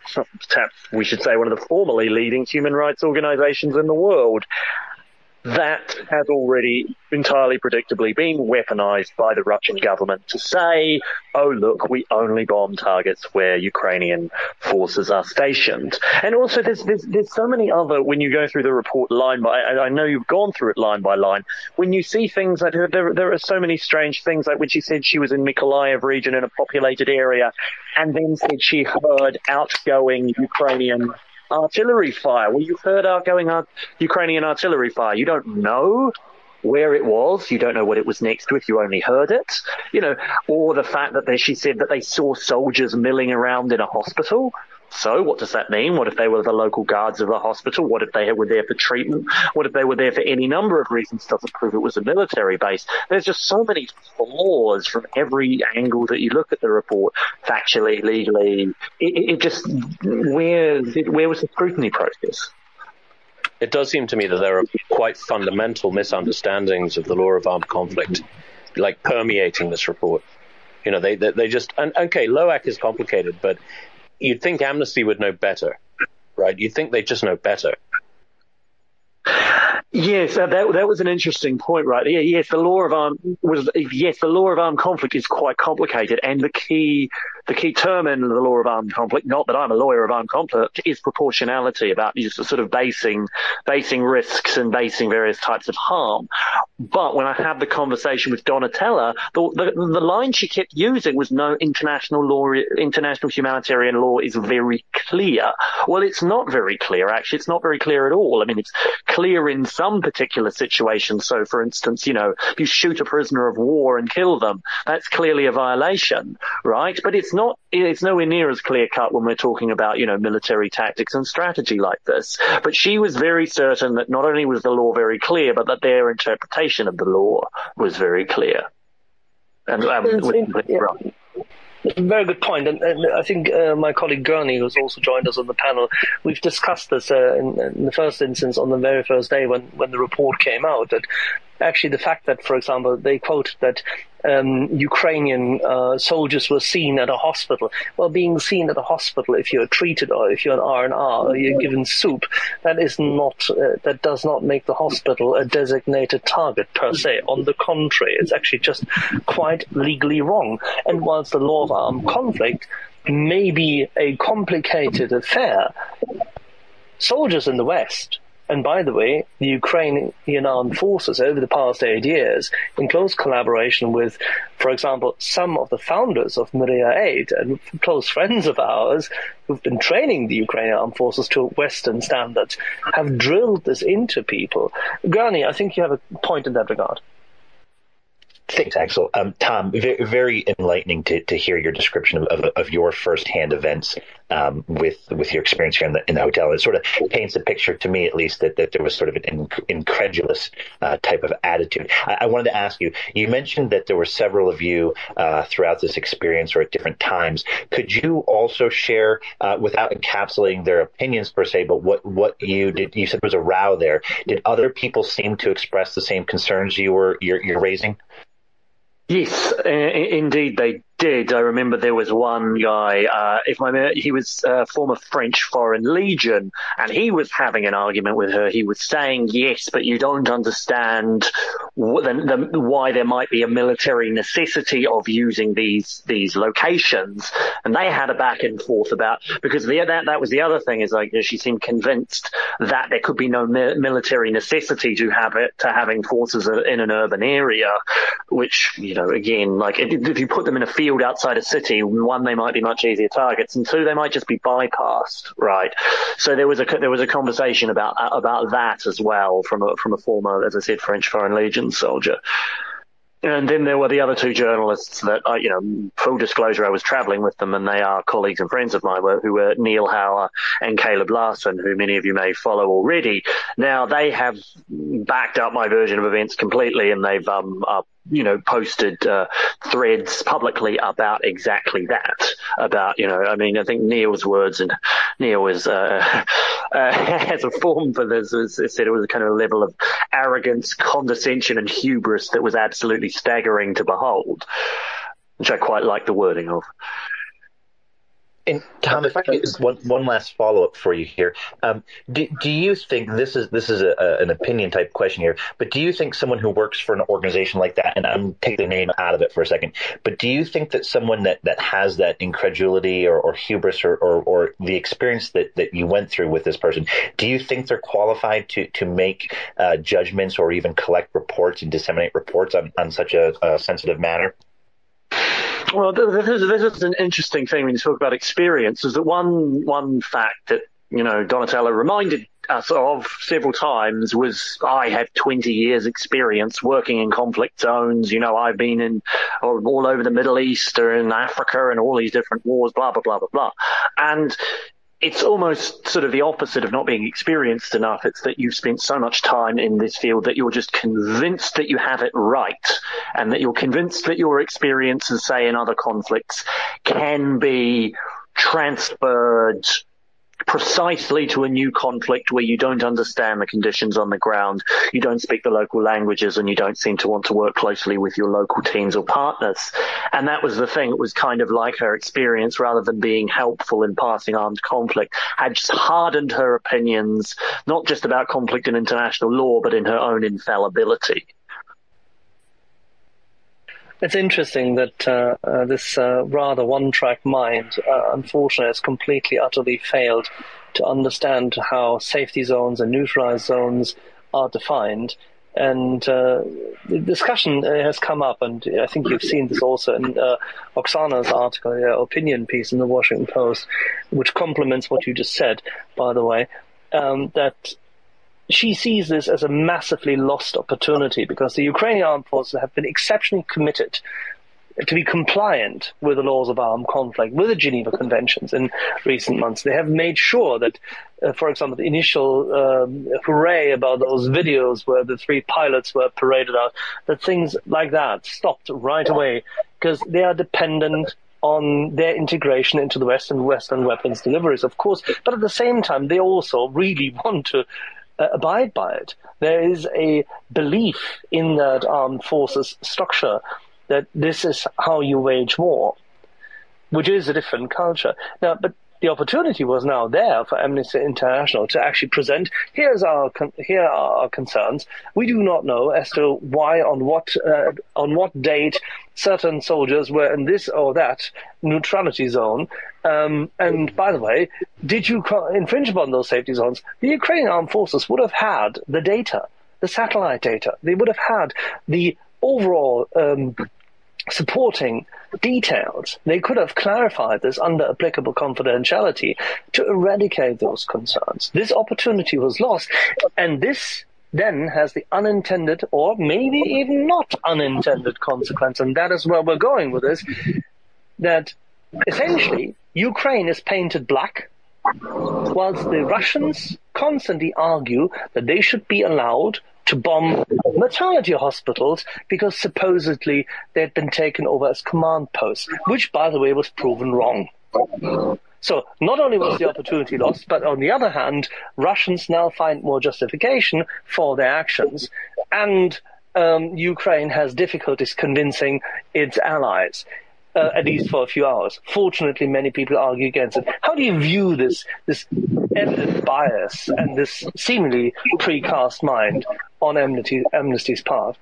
we should say one of the formerly leading human rights organisations in the world that has already entirely predictably been weaponized by the Russian government to say, oh, look, we only bomb targets where Ukrainian forces are stationed. And also, there's, there's, there's so many other, when you go through the report line by, I know you've gone through it line by line, when you see things like, there, there are so many strange things, like when she said she was in Mykolaiv region in a populated area, and then said she heard outgoing Ukrainian artillery fire. Well, you've heard outgoing art- Ukrainian artillery fire. You don't know where it was. You don't know what it was next to if you only heard it. You know, or the fact that they, she said that they saw soldiers milling around in a hospital. So what does that mean? What if they were the local guards of the hospital? What if they were there for treatment? What if they were there for any number of reasons? Doesn't prove it was a military base. There's just so many flaws from every angle that you look at the report, factually, legally. It, it just where where was the scrutiny process? It does seem to me that there are quite fundamental misunderstandings of the law of armed conflict, like permeating this report. You know, they they, they just and okay, LOAC is complicated, but you'd think Amnesty would know better, right? You'd think they just know better. Yes, uh, that that was an interesting point, right? Yeah, yes, the law of armed was yes, the law of armed conflict is quite complicated, and the key the key term in the law of armed conflict, not that I'm a lawyer of armed conflict, is proportionality about sort of basing, basing risks and basing various types of harm. But when I had the conversation with Donatella, the, the, the line she kept using was no international law, international humanitarian law is very clear. Well, it's not very clear, actually. It's not very clear at all. I mean, it's clear in some particular situations. So, for instance, you know, you shoot a prisoner of war and kill them. That's clearly a violation, right? But it's not, it's nowhere near as clear cut when we're talking about, you know, military tactics and strategy like this. But she was very certain that not only was the law very clear, but that their interpretation of the law was very clear. And um, yeah. Very good point, and, and I think uh, my colleague Gurney, who's also joined us on the panel, we've discussed this uh, in, in, the first instance on the very first day when, when the report came out. That actually the fact that, for example, they quote that um, Ukrainian uh, soldiers were seen at a hospital. Well, being seen at a hospital, if you're treated or if you're an R and R, or you're given soup, that is not uh, that does not make the hospital a designated target per se. On the contrary, it's actually just quite legally wrong. And whilst the law of armed conflict may be a complicated affair, soldiers in the West and by the way, the Ukrainian armed forces over the past eight years, in close collaboration with, for example, some of the founders of Mriya Aid and close friends of ours who've been training the Ukrainian armed forces to Western standards, have drilled this into people. Gurney, I think you have a point in that regard. Thanks, Axel. Um, Tom, very, very enlightening to, to hear your description of, of, of your firsthand events um, with with your experience here in the, in the hotel. It sort of paints a picture to me, at least, that, that there was sort of an incredulous uh, type of attitude. I, I, wanted to ask you. You mentioned that there were several of you uh, throughout this experience or at different times. Could you also share, uh, without encapsulating their opinions per se, but what what you did? You said there was a row there. Did other people seem to express the same concerns you were you're, you're raising? Yes, uh, indeed they did. I remember there was one guy, uh, if my, he was a former French Foreign Legion, and he was having an argument with her. He was saying, yes, but you don't understand the, the, why there might be a military necessity of using these, these locations. And they had a back and forth about, because the, that, that was the other thing is like, she seemed convinced that there could be no mi- military necessity to have it, to having forces in an urban area, which, you know, again, like if, if you put them in a field field outside a city, one, they might be much easier targets, and two, they might just be bypassed, right? So there was a there was a conversation about about that as well from a from a former, as I said, French Foreign Legion soldier. And then there were the other two journalists that, I, you know, full disclosure, I was traveling with them and they are colleagues and friends of mine who were Neil Hauer and Caleb Larson, who many of you may follow already. Now they have backed up my version of events completely and they've, um, you know, posted uh, threads publicly about exactly that. About, you know, I mean, I think Neil's words and Neil is uh, uh, has a form for this. As said, it was a kind of a level of arrogance, condescension, and hubris that was absolutely staggering to behold, which I quite like the wording of. And Tom, if I could one one last follow up for you here, um, do, do you think this is this is a, a, an opinion type question here? But do you think someone who works for an organization like that, and I'm taking the name out of it for a second, but do you think that someone that, that has that incredulity or, or hubris or, or, or the experience that, that you went through with this person, do you think they're qualified to to make uh, judgments or even collect reports and disseminate reports on, on such a, a sensitive matter? Well, this is, this is an interesting thing when you talk about experience. Is that one one fact that you know Donatella reminded us of several times was I have 20 years experience working in conflict zones. You know, I've been in all over the Middle East or in Africa and all these different wars, blah, blah, blah, blah, blah. And it's almost sort of the opposite of not being experienced enough. It's that you've spent so much time in this field that you're just convinced that you have it right and that you're convinced that your experiences, say, in other conflicts can be transferred precisely to a new conflict where you don't understand the conditions on the ground, you don't speak the local languages, and you don't seem to want to work closely with your local teams or partners. And that was the thing. It was kind of like her experience, rather than being helpful in passing armed conflict, had just hardened her opinions, not just about conflict and international law, but in her own infallibility. It's interesting that uh, uh, this uh, rather one-track mind, uh, unfortunately, has completely, utterly failed to understand how safety zones and neutralized zones are defined. And uh, the discussion uh, has come up, and I think you've seen this also in Oksana's article, opinion piece in the Washington Post, which complements what you just said, by the way, um, that she sees this as a massively lost opportunity because the Ukrainian armed forces have been exceptionally committed to be compliant with the laws of armed conflict, with the Geneva Conventions in recent months. They have made sure that, uh, for example, the initial um, hooray about those videos where the three pilots were paraded out, that things like that stopped right away because they are dependent on their integration into the West and Western weapons deliveries, of course. But at the same time, they also really want to uh, abide by it. There is a belief in that armed forces structure that this is how you wage war, which is a different culture. Now, but the opportunity was now there for Amnesty International to actually present here's our here are our concerns. We do not know as to why on what uh, on what date certain soldiers were in this or that neutrality zone. Um, and by the way, did you infringe upon those safety zones? The Ukrainian armed forces would have had the data, the satellite data. They would have had the overall um, supporting details. They could have clarified this under applicable confidentiality to eradicate those concerns. This opportunity was lost, and this then has the unintended or maybe even not unintended consequence, and that is where we're going with this, that essentially Ukraine is painted black, whilst the Russians constantly argue that they should be allowed to bomb maternity hospitals because supposedly they'd been taken over as command posts, which, by the way, was proven wrong. So not only was the opportunity lost, but on the other hand, Russians now find more justification for their actions, and um, Ukraine has difficulties convincing its allies uh, at least for a few hours. Fortunately, many people argue against it. How do you view this this evident bias and this seemingly precast mind on Amnesty, Amnesty's part?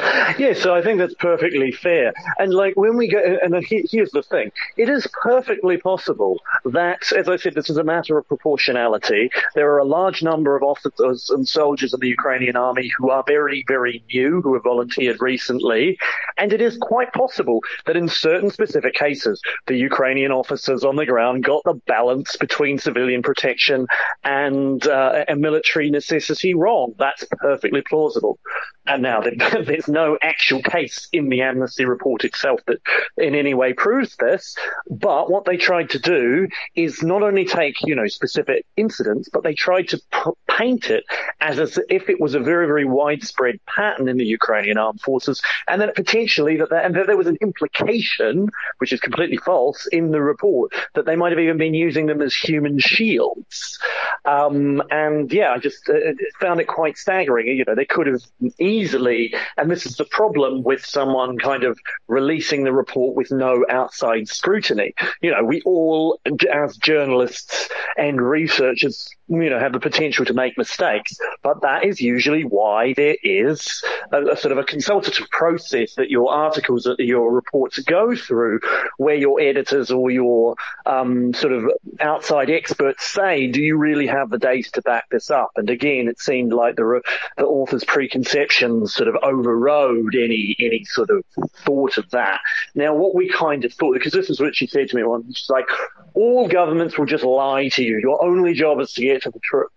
Yeah, so I think that's perfectly fair. And like when we go, and here's the thing: it is perfectly possible that, as I said, this is a matter of proportionality. There are a large number of officers and soldiers in the Ukrainian army who are very, very new, who have volunteered recently, and it is quite possible that in certain specific cases, the Ukrainian officers on the ground got the balance between civilian protection and uh, and military necessity wrong. That's perfectly plausible. And now there's no actual case in the amnesty report itself that in any way proves this. But what they tried to do is not only take, you know, specific incidents, but they tried to p- paint it as, as if it was a very, very widespread pattern in the Ukrainian armed forces, and that potentially that there, and that there was an implication, which is completely false, in the report that they might have even been using them as human shields. Um, and yeah, I just uh, found it quite staggering. You know, they could have easily, and this is the problem with someone kind of releasing the report with no outside scrutiny. You know, we all, as journalists and researchers, you know, have the potential to make mistakes, but that is usually why there is a, a sort of a consultative process that your articles, that your reports go through, where your editors or your um, sort of outside experts say, do you really have the data to back this up? And again, it seemed like the, the author's preconceptions sort of overrode any any sort of thought of that. Now, what we kind of thought, because this is what she said to me once, she's like, all governments will just lie to you. Your only job is to get to the truth.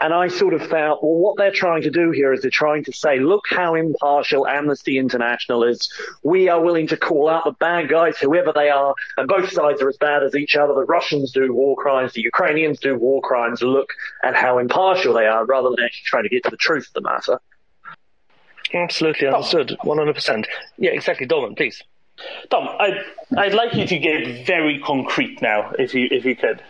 And I sort of felt, well, what they're trying to do here is they're trying to say, look how impartial Amnesty International is. We are willing to call out the bad guys, whoever they are, and both sides are as bad as each other. The Russians do war crimes, the Ukrainians do war crimes. Look at how impartial they are, rather than actually trying to get to the truth of the matter. Absolutely understood, one hundred percent. Yeah, exactly. Dolman, please. Tom, I'd, I'd like you to get very concrete now, if you if you could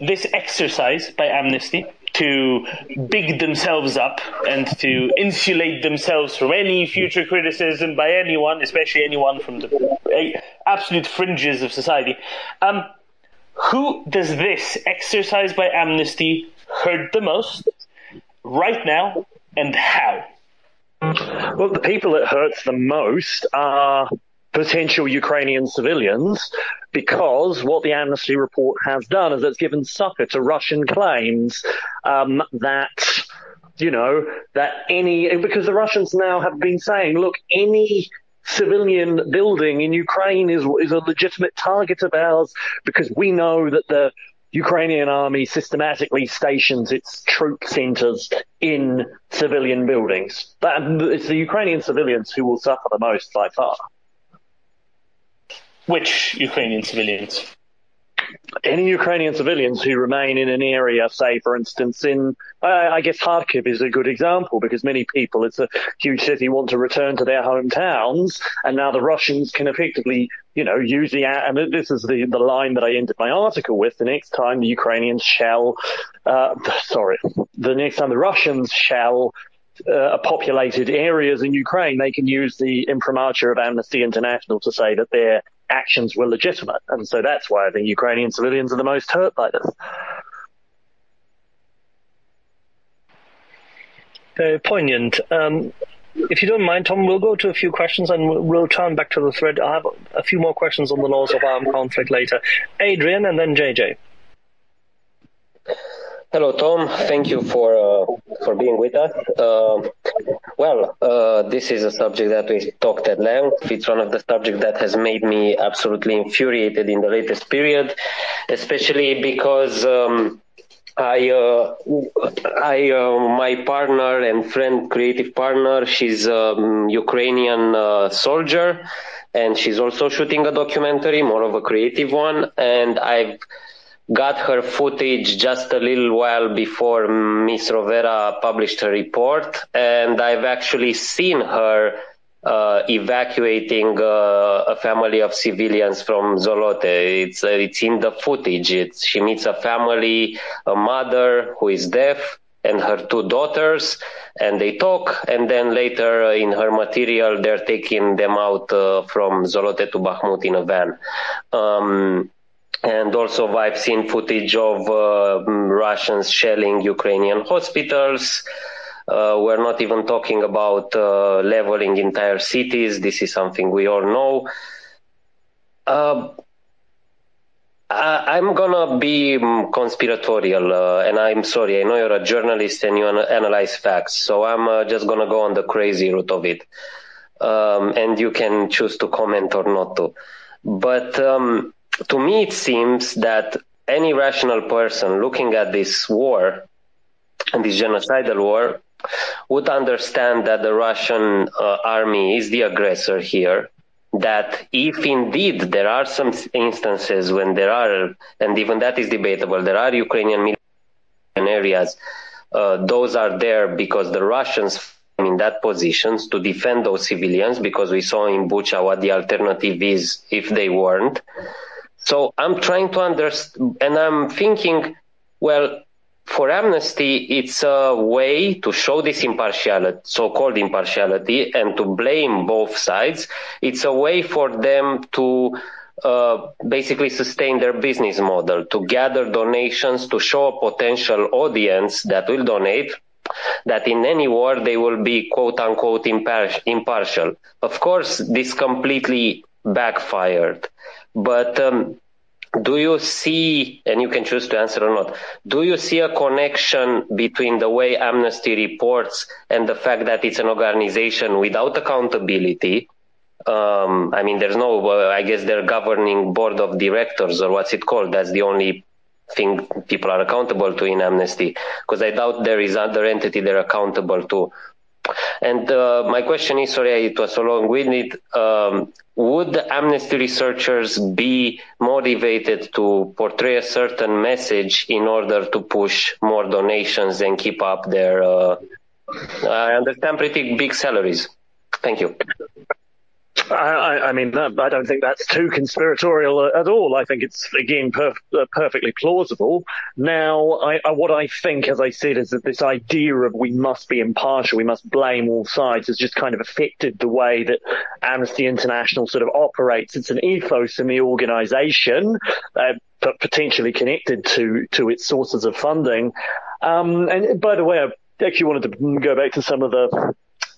this exercise by Amnesty to big themselves up and to insulate themselves from any future criticism by anyone, especially anyone from the absolute fringes of society. Um, who does this exercise by Amnesty hurt the most right now and how? Well, the people it hurts the most are potential Ukrainian civilians because what the Amnesty report has done is it's given succor to Russian claims um, that you know that any because the Russians now have been saying, look, any civilian building in Ukraine is is a legitimate target of ours because we know that the Ukrainian army systematically stations its troop centers in civilian buildings. But it's the Ukrainian civilians who will suffer the most by far. Which Ukrainian civilians? any Ukrainian civilians who remain in an area, say, for instance, in, uh, I guess Kharkiv is a good example because many people, it's a huge city, want to return to their hometowns, and now the Russians can effectively, you know, use the, and this is the, the line that I ended my article with, the next time the Ukrainians shall, uh, sorry, the next time the Russians shall uh, populated areas in Ukraine, they can use the imprimatur of Amnesty International to say that their actions were legitimate. And so that's why I think Ukrainian civilians are the most hurt by this. Very poignant. Um, if you don't mind, Tom, we'll go to a few questions and we'll, we'll turn back to the thread. I have a few more questions on the laws of armed conflict later. Adrian and then JJ. Hello, Tom. Thank you for uh, for being with us. Uh, well, uh, this is a subject that we talked at length. It's one of the subjects that has made me absolutely infuriated in the latest period, especially because. Um, I, uh, I, uh, my partner and friend, creative partner, she's a um, Ukrainian uh, soldier, and she's also shooting a documentary, more of a creative one. And I've got her footage just a little while before Miss Rovera published her report, and I've actually seen her uh, evacuating uh, a family of civilians from Zolote. It's uh, it's in the footage. It's, she meets a family, a mother who is deaf, and her two daughters, and they talk. And then later uh, in her material, they're taking them out uh, from Zolote to Bakhmut in a van. Um, and also I've seen footage of uh, Russians shelling Ukrainian hospitals. Uh, we're not even talking about uh, leveling entire cities. This is something we all know. Uh, I, am gonna be um, conspiratorial, uh, and I'm sorry. I know you're a journalist and you analyze facts, so I'm uh, just gonna go on the crazy route of it, um, and you can choose to comment or not to. But um, to me, it seems that any rational person looking at this war and this genocidal war would understand that the Russian uh, army is the aggressor here. That if indeed there are some instances when there are, and even that is debatable, there are Ukrainian military areas, uh, those are there because the Russians in that positions to defend those civilians because we saw in Bucha what the alternative is if they weren't. So I'm trying to understand, and I'm thinking, well, for Amnesty, it's a way to show this impartiality, so-called impartiality, and to blame both sides. It's a way for them to uh, basically sustain their business model, to gather donations, to show a potential audience that will donate, that in any war they will be quote unquote impartial. Of course, this completely backfired. But um, do you see, and you can choose to answer or not, do you see a connection between the way Amnesty reports and the fact that it's an organization without accountability? Um, I mean, there's no, uh, I guess their governing board of directors or what's it called? That's the only thing people are accountable to in Amnesty, because I doubt there is other entity they're accountable to. And uh, my question is, sorry, it was so long-winded. Um, would Amnesty researchers be motivated to portray a certain message in order to push more donations and keep up their, uh, I understand, pretty big salaries? Thank you. I, I, mean, I don't think that's too conspiratorial at all. I think it's again perf- uh, perfectly plausible. Now, I, I, what I think, as I said, is that this idea of we must be impartial, we must blame all sides, has just kind of affected the way that Amnesty International sort of operates. It's an ethos in the organisation, uh, but potentially connected to to its sources of funding. Um, and by the way, I actually wanted to go back to some of the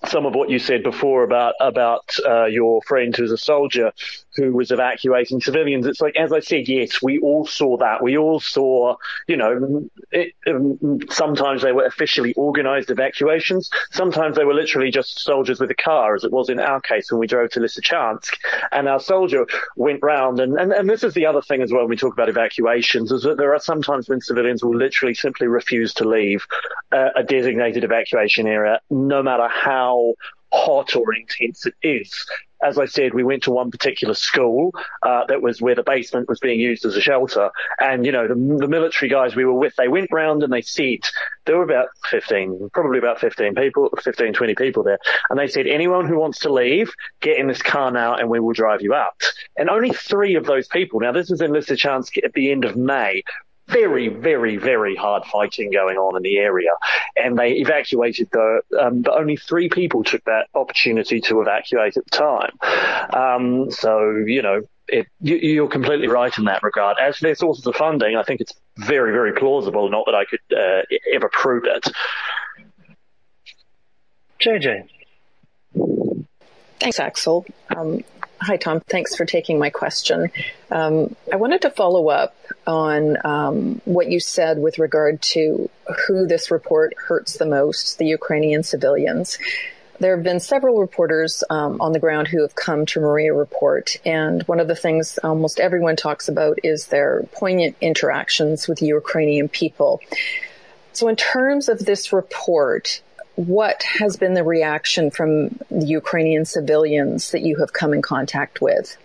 some of what you said before about about uh, your friend who's a soldier who was evacuating civilians. It's like, as I said, yes, we all saw that. We all saw, you know, it, um, sometimes they were officially organized evacuations. Sometimes they were literally just soldiers with a car, as it was in our case when we drove to Lysychansk. And our soldier went round. And, and, and this is the other thing as well when we talk about evacuations, is that there are sometimes when civilians will literally simply refuse to leave uh, a designated evacuation area, no matter how hot or intense it is. As I said, we went to one particular school uh, that was where the basement was being used as a shelter. And, you know, the, the military guys we were with, they went round and they said, there were about 15, probably about 15 people, 15, 20 people there. And they said, anyone who wants to leave, get in this car now and we will drive you out. And only three of those people, now this was in Lysychansk at the end of May, very, very, very hard fighting going on in the area, and they evacuated the. Um, but only three people took that opportunity to evacuate at the time. Um, so you know, it, you, are completely right in that regard. As for their sources of funding, I think it's very, very plausible. Not that I could uh, ever prove it. JJ. Thanks, Axel. Um, Hi, Tom. Thanks for taking my question. Um, I wanted to follow up on um, what you said with regard to who this report hurts the most, the Ukrainian civilians. There have been several reporters um, on the ground who have come to Mriya Report, and one of the things almost everyone talks about is their poignant interactions with Ukrainian people. So, in terms of this report, what has been the reaction from the Ukrainian civilians that you have come in contact with?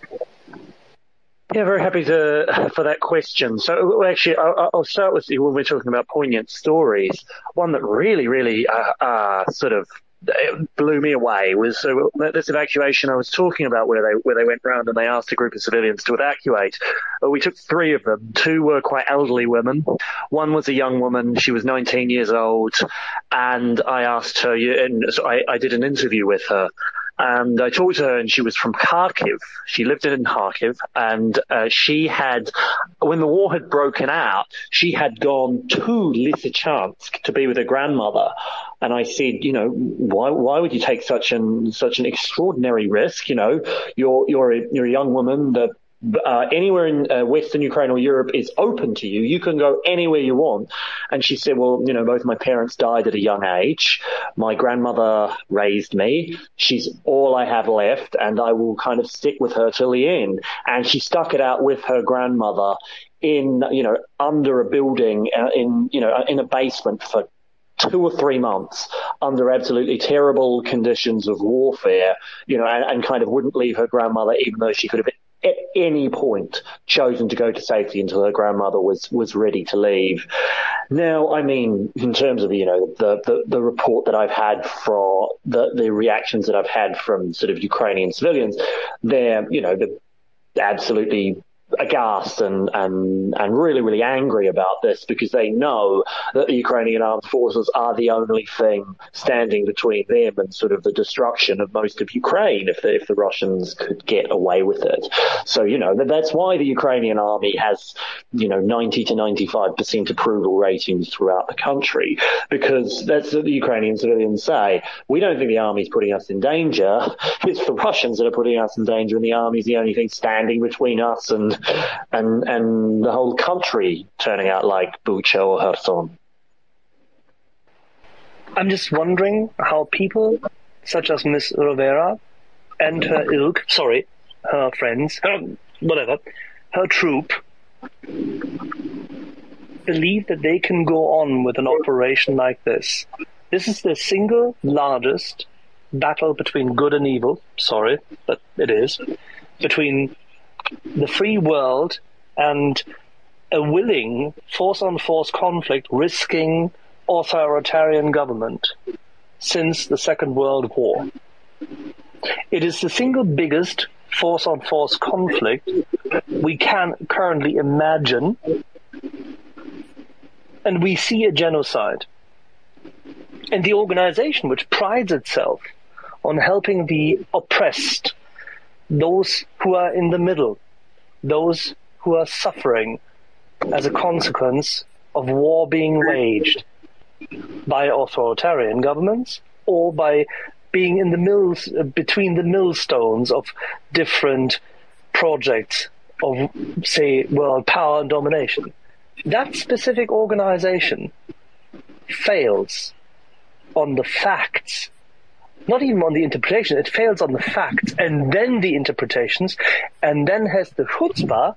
Yeah, very happy to for that question. So, actually, I'll, start with when we're talking about poignant stories. One that really, really uh, uh, sort of blew me away was so this evacuation I was talking about where they where they went round and they asked a group of civilians to evacuate. We took three of them. Two were quite elderly women. One was a young woman. She was 19 years old, and I asked her. And so I, I did an interview with her. And I talked to her, and she was from Kharkiv. She lived in Kharkiv, and uh, she had, when the war had broken out, she had gone to Lysychansk to be with her grandmother. And I said, you know, why why would you take such an such an extraordinary risk? You know, you're you're a, you're a young woman that uh, anywhere in uh, Western Ukraine or Europe is open to you. You can go anywhere you want. And she said, well, you know, both my parents died at a young age. My grandmother raised me. She's all I have left and I will kind of stick with her till the end. And she stuck it out with her grandmother in, you know, under a building uh, in, you know, in a basement for two or three months under absolutely terrible conditions of warfare, you know, and, and, kind of wouldn't leave her grandmother, even though she could have at any point chosen to go to safety until her grandmother was was ready to leave. Now, I mean, in terms of you know the the, the report that I've had from the the reactions that I've had from sort of Ukrainian civilians, they're you know the absolutely aghast and, and, and really, really angry about this because they know that the Ukrainian armed forces are the only thing standing between them and sort of the destruction of most of Ukraine if the, if the Russians could get away with it. So, you know, that's why the Ukrainian army has, you know, 90 to 95% approval ratings throughout the country because that's what the Ukrainian civilians say. We don't think the army's putting us in danger. It's the Russians that are putting us in danger and the army's the only thing standing between us and and and the whole country turning out like Bucha or Kherson. I'm just wondering how people such as Miss Rovera and her ilk, sorry, her friends, her, whatever, her troop, believe that they can go on with an operation like this. This is the single largest battle between good and evil, sorry, but it is, between the free world and a willing force on force conflict risking authoritarian government since the Second World War. It is the single biggest force on force conflict we can currently imagine, and we see a genocide. And the organization, which prides itself on helping the oppressed those who are in the middle, those who are suffering as a consequence of war being waged by authoritarian governments or by being in the mills between the millstones of different projects of say world power and domination. That specific organization fails on the facts not even on the interpretation, it fails on the facts and then the interpretations, and then has the chutzpah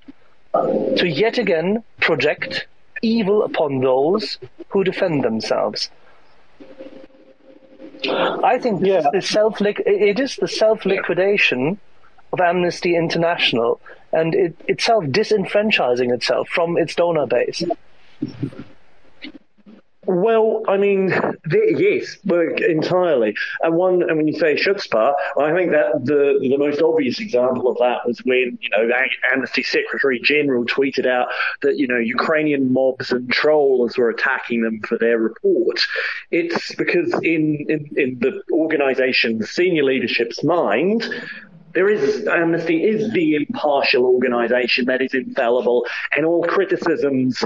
to yet again project evil upon those who defend themselves. I think yeah. the self it is the self liquidation of Amnesty International and it, itself disenfranchising itself from its donor base? Well, I mean, yes, but entirely. And one, and when you say chutzpah, I think that the the most obvious example of that was when you know Amnesty Secretary General tweeted out that you know Ukrainian mobs and trolls were attacking them for their report. It's because in in, in the organisation's senior leadership's mind, there is Amnesty is the impartial organisation that is infallible, and all criticisms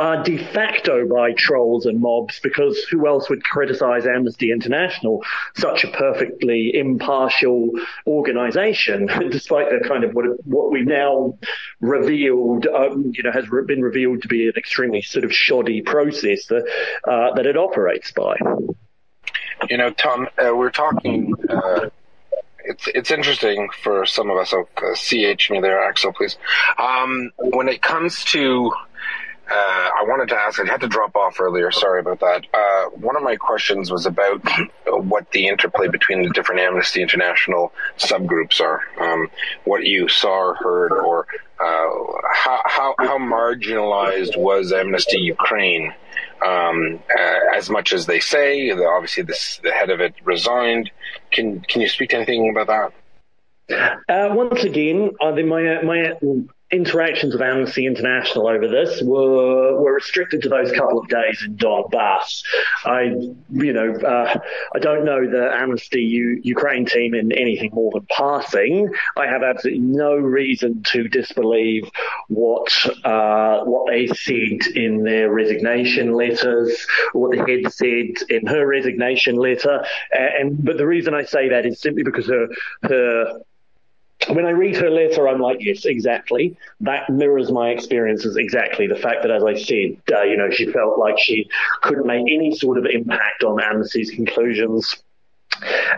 are de facto by trolls and mobs because who else would criticize Amnesty International, such a perfectly impartial organization, despite the kind of what, what we've now revealed, um, you know, has been revealed to be an extremely sort of shoddy process that, uh, that it operates by. You know, Tom, uh, we're talking. Uh, it's it's interesting for some of us. Oh, uh, ch me there, Axel, please. Um, when it comes to uh, I wanted to ask, I had to drop off earlier. Sorry about that. Uh, one of my questions was about what the interplay between the different Amnesty International subgroups are. Um, what you saw or heard, or uh, how, how, how marginalized was Amnesty Ukraine? Um, uh, as much as they say, obviously this, the head of it resigned. Can can you speak to anything about that? Uh, once again, I think my my interactions with Amnesty International over this were were restricted to those couple of days in Donbass. I, you know, uh, I don't know the Amnesty U- Ukraine team in anything more than passing. I have absolutely no reason to disbelieve what uh, what they said in their resignation letters, what the head said in her resignation letter. And but the reason I say that is simply because her her when I read her letter, I'm like, yes, exactly. That mirrors my experiences exactly. The fact that, as I said, uh, you know, she felt like she couldn't make any sort of impact on Amnesty's conclusions.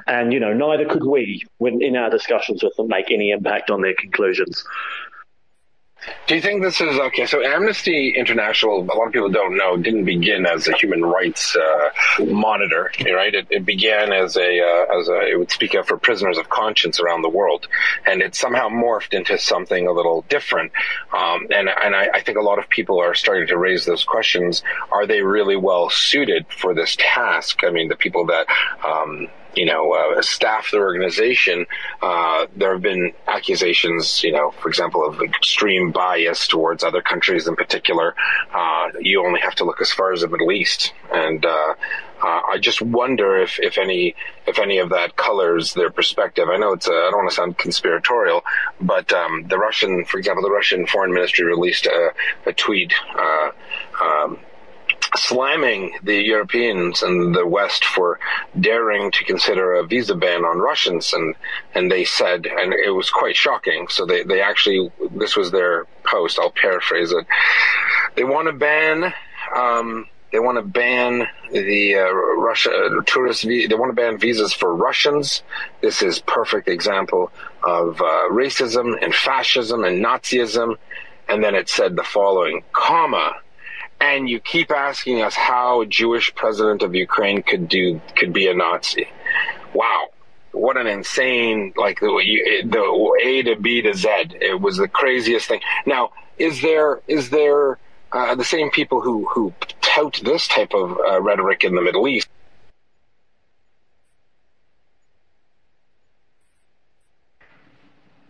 And, you know, neither could we, when in our discussions with them, make any impact on their conclusions. Do you think this is okay? So Amnesty International, a lot of people don't know, didn't begin as a human rights uh, monitor, right? It, it, began as a uh, as a it would speak out for prisoners of conscience around the world, and it somehow morphed into something a little different. Um, and and I, I, think a lot of people are starting to raise those questions: Are they really well suited for this task? I mean, the people that um, you know, uh, staff the organization, uh, there have been accusations, you know, for example, of extreme bias towards other countries in particular. Uh, you only have to look as far as the Middle East, and uh, uh, I just wonder if, if any if any of that colors their perspective. I know it's I don't want to sound conspiratorial, but um, the Russian, for example, the Russian Foreign Ministry released a, a tweet. Uh, um, slamming the Europeans and the West for daring to consider a visa ban on Russians, and and they said, and it was quite shocking. So they they actually this was their post. I'll paraphrase it. They want to ban. Um, they want to ban the uh, Russia uh, tourist. They want to ban visas for Russians. This is perfect example of uh, racism and fascism and Nazism. And then it said the following, comma and you keep asking us how a Jewish president of Ukraine could do could be a Nazi. Wow, what an insane like the, the A to B to Z. It was the craziest thing. Now, is there is there uh, the same people who who tout this type of uh, rhetoric in the Middle East?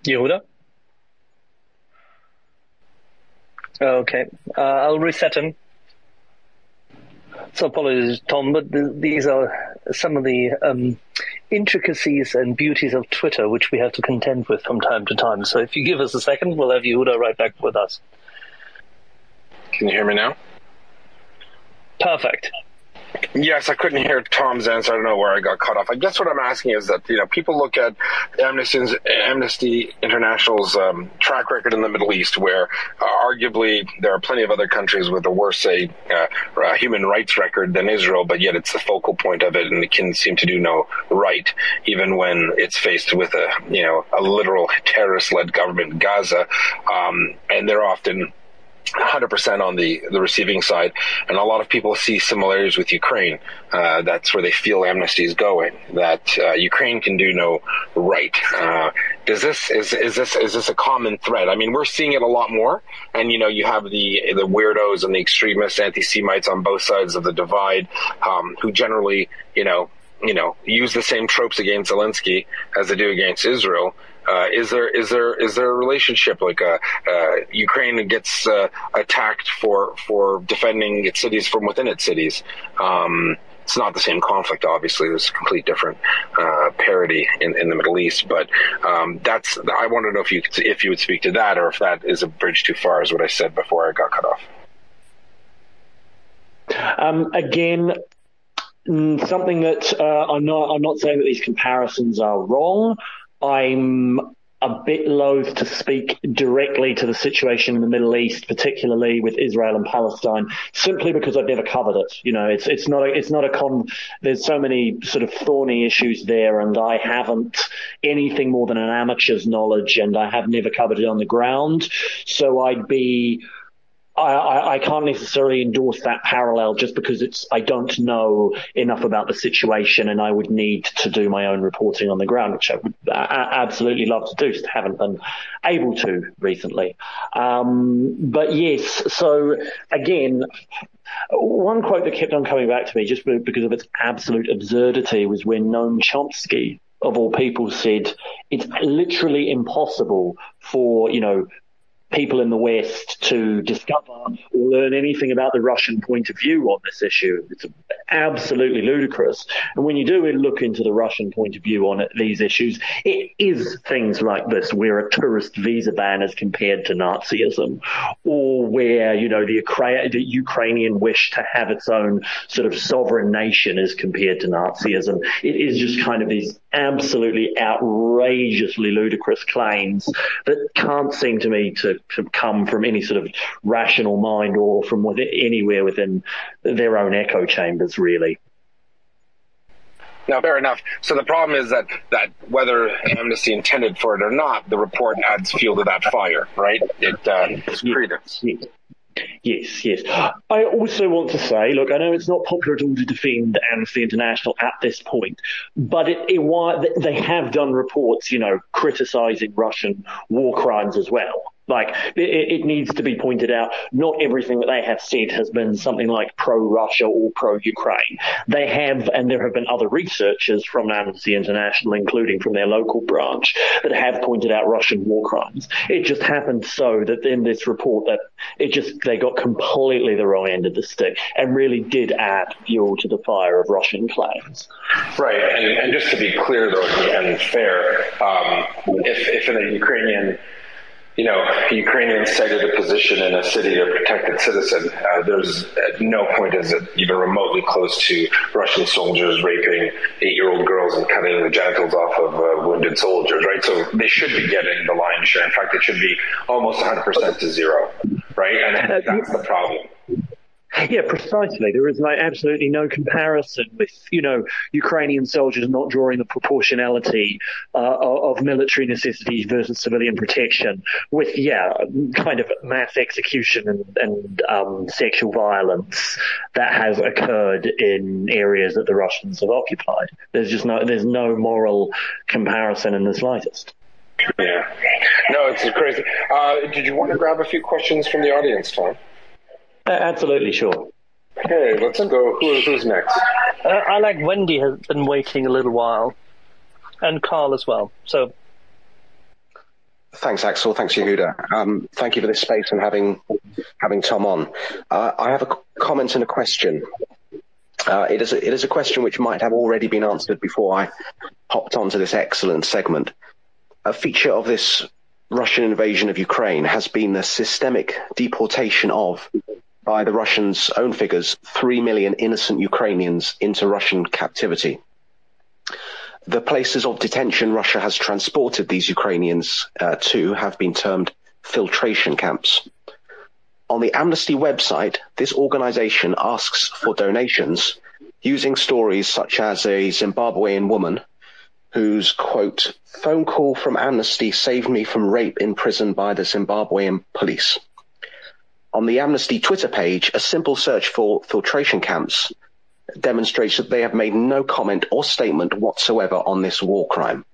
Yehuda? Okay, uh, I'll reset him. So apologies, Tom, but th- these are some of the um, intricacies and beauties of Twitter which we have to contend with from time to time. So if you give us a second, we'll have Yehuda right back with us. Can you hear me now? Perfect. Yes, I couldn't hear Tom's answer. I don't know where I got cut off. I guess what I'm asking is that you know people look at Amnesty's, Amnesty International's um, track record in the Middle East, where uh, arguably there are plenty of other countries with a worse, say, uh, uh, human rights record than Israel, but yet it's the focal point of it, and it can seem to do no right, even when it's faced with a you know a literal terrorist-led government Gaza, um, and they're often 100% on the, the receiving side. And a lot of people see similarities with Ukraine. Uh, that's where they feel amnesty is going, that uh, Ukraine can do no right. Uh, does this, is, is this, is this a common thread? I mean, we're seeing it a lot more. And, you know, you have the, the weirdos and the extremists, anti-Semites on both sides of the divide, um, who generally, you know, you know, use the same tropes against Zelensky as they do against Israel. Uh, is there is there is there a relationship like uh, uh, Ukraine gets uh, attacked for for defending its cities from within its cities? Um, it's not the same conflict, obviously. There's a complete different uh, parity in, in the Middle East, but um, that's. I want to know if you if you would speak to that, or if that is a bridge too far, is what I said before I got cut off. Um, again, something that uh, I'm not. I'm not saying that these comparisons are wrong. I'm a bit loath to speak directly to the situation in the Middle East, particularly with Israel and Palestine, simply because I've never covered it. You know, it's it's not a it's not a con. There's so many sort of thorny issues there, and I haven't anything more than an amateur's knowledge, and I have never covered it on the ground. So I'd be I, I, can't necessarily endorse that parallel just because it's I don't know enough about the situation and I would need to do my own reporting on the ground, which I would absolutely love to do, just haven't been able to recently. Um, but yes, so again, one quote that kept on coming back to me just because of its absolute absurdity was when Noam Chomsky of all people said it's literally impossible for, you know, people in the West to discover or learn anything about the Russian point of view on this issue. It's absolutely ludicrous. And when you do look into the Russian point of view on it, these issues, it is things like this, where a tourist visa ban is compared to Nazism, or where, you know, the, Ukra- the Ukrainian wish to have its own sort of sovereign nation is compared to Nazism. It is just kind of these absolutely outrageously ludicrous claims that can't seem to me to, to come from any sort of rational mind or from within, anywhere within their own echo chambers, really. Now, fair enough. So the problem is that, that whether Amnesty intended for it or not, the report adds fuel to that fire, right? It uh, is credence. Yes. Yes, yes. I also want to say, look, I know it's not popular at all to defend Amnesty International at this point, but it, it, they have done reports, you know, criticizing Russian war crimes as well. Like, it, it, needs to be pointed out, not everything that they have said has been something like pro-Russia or pro-Ukraine. They have, and there have been other researchers from Amnesty International, including from their local branch, that have pointed out Russian war crimes. It just happened so that in this report that it just, they got completely the wrong end of the stick and really did add fuel to the fire of Russian claims. Right, and, and just to be clear though, and fair, um, if, if in a Ukrainian you know, Ukrainians sited a position in a city to protected citizen. Uh, there's at no point is it even remotely close to Russian soldiers raping eight-year-old girls and cutting the genitals off of uh, wounded soldiers, right? So they should be getting the lion's share. In fact, it should be almost 100% to zero, right? And that's the problem. Yeah, precisely. There is like absolutely no comparison with, you know, Ukrainian soldiers not drawing the proportionality uh, of military necessities versus civilian protection with, yeah, kind of mass execution and, and um, sexual violence that has occurred in areas that the Russians have occupied. There's just no, there's no moral comparison in the slightest. Yeah. No, it's crazy. Uh, did you want to grab a few questions from the audience, Tom? Uh, absolutely, sure. Okay, let's go. Who, who's next? Uh, I like Wendy has been waiting a little while, and Carl as well. So. Thanks, Axel. Thanks, Yehuda. Um, thank you for this space and having having Tom on. Uh, I have a comment and a question. Uh, it is a, it is a question which might have already been answered before I hopped onto this excellent segment. A feature of this Russian invasion of Ukraine has been the systemic deportation of by the Russians' own figures, 3 million innocent Ukrainians into Russian captivity. The places of detention Russia has transported these Ukrainians uh, to have been termed filtration camps. On the Amnesty website, this organization asks for donations using stories such as a Zimbabwean woman whose quote, phone call from Amnesty saved me from rape in prison by the Zimbabwean police. On the Amnesty Twitter page, a simple search for filtration camps demonstrates that they have made no comment or statement whatsoever on this war crime.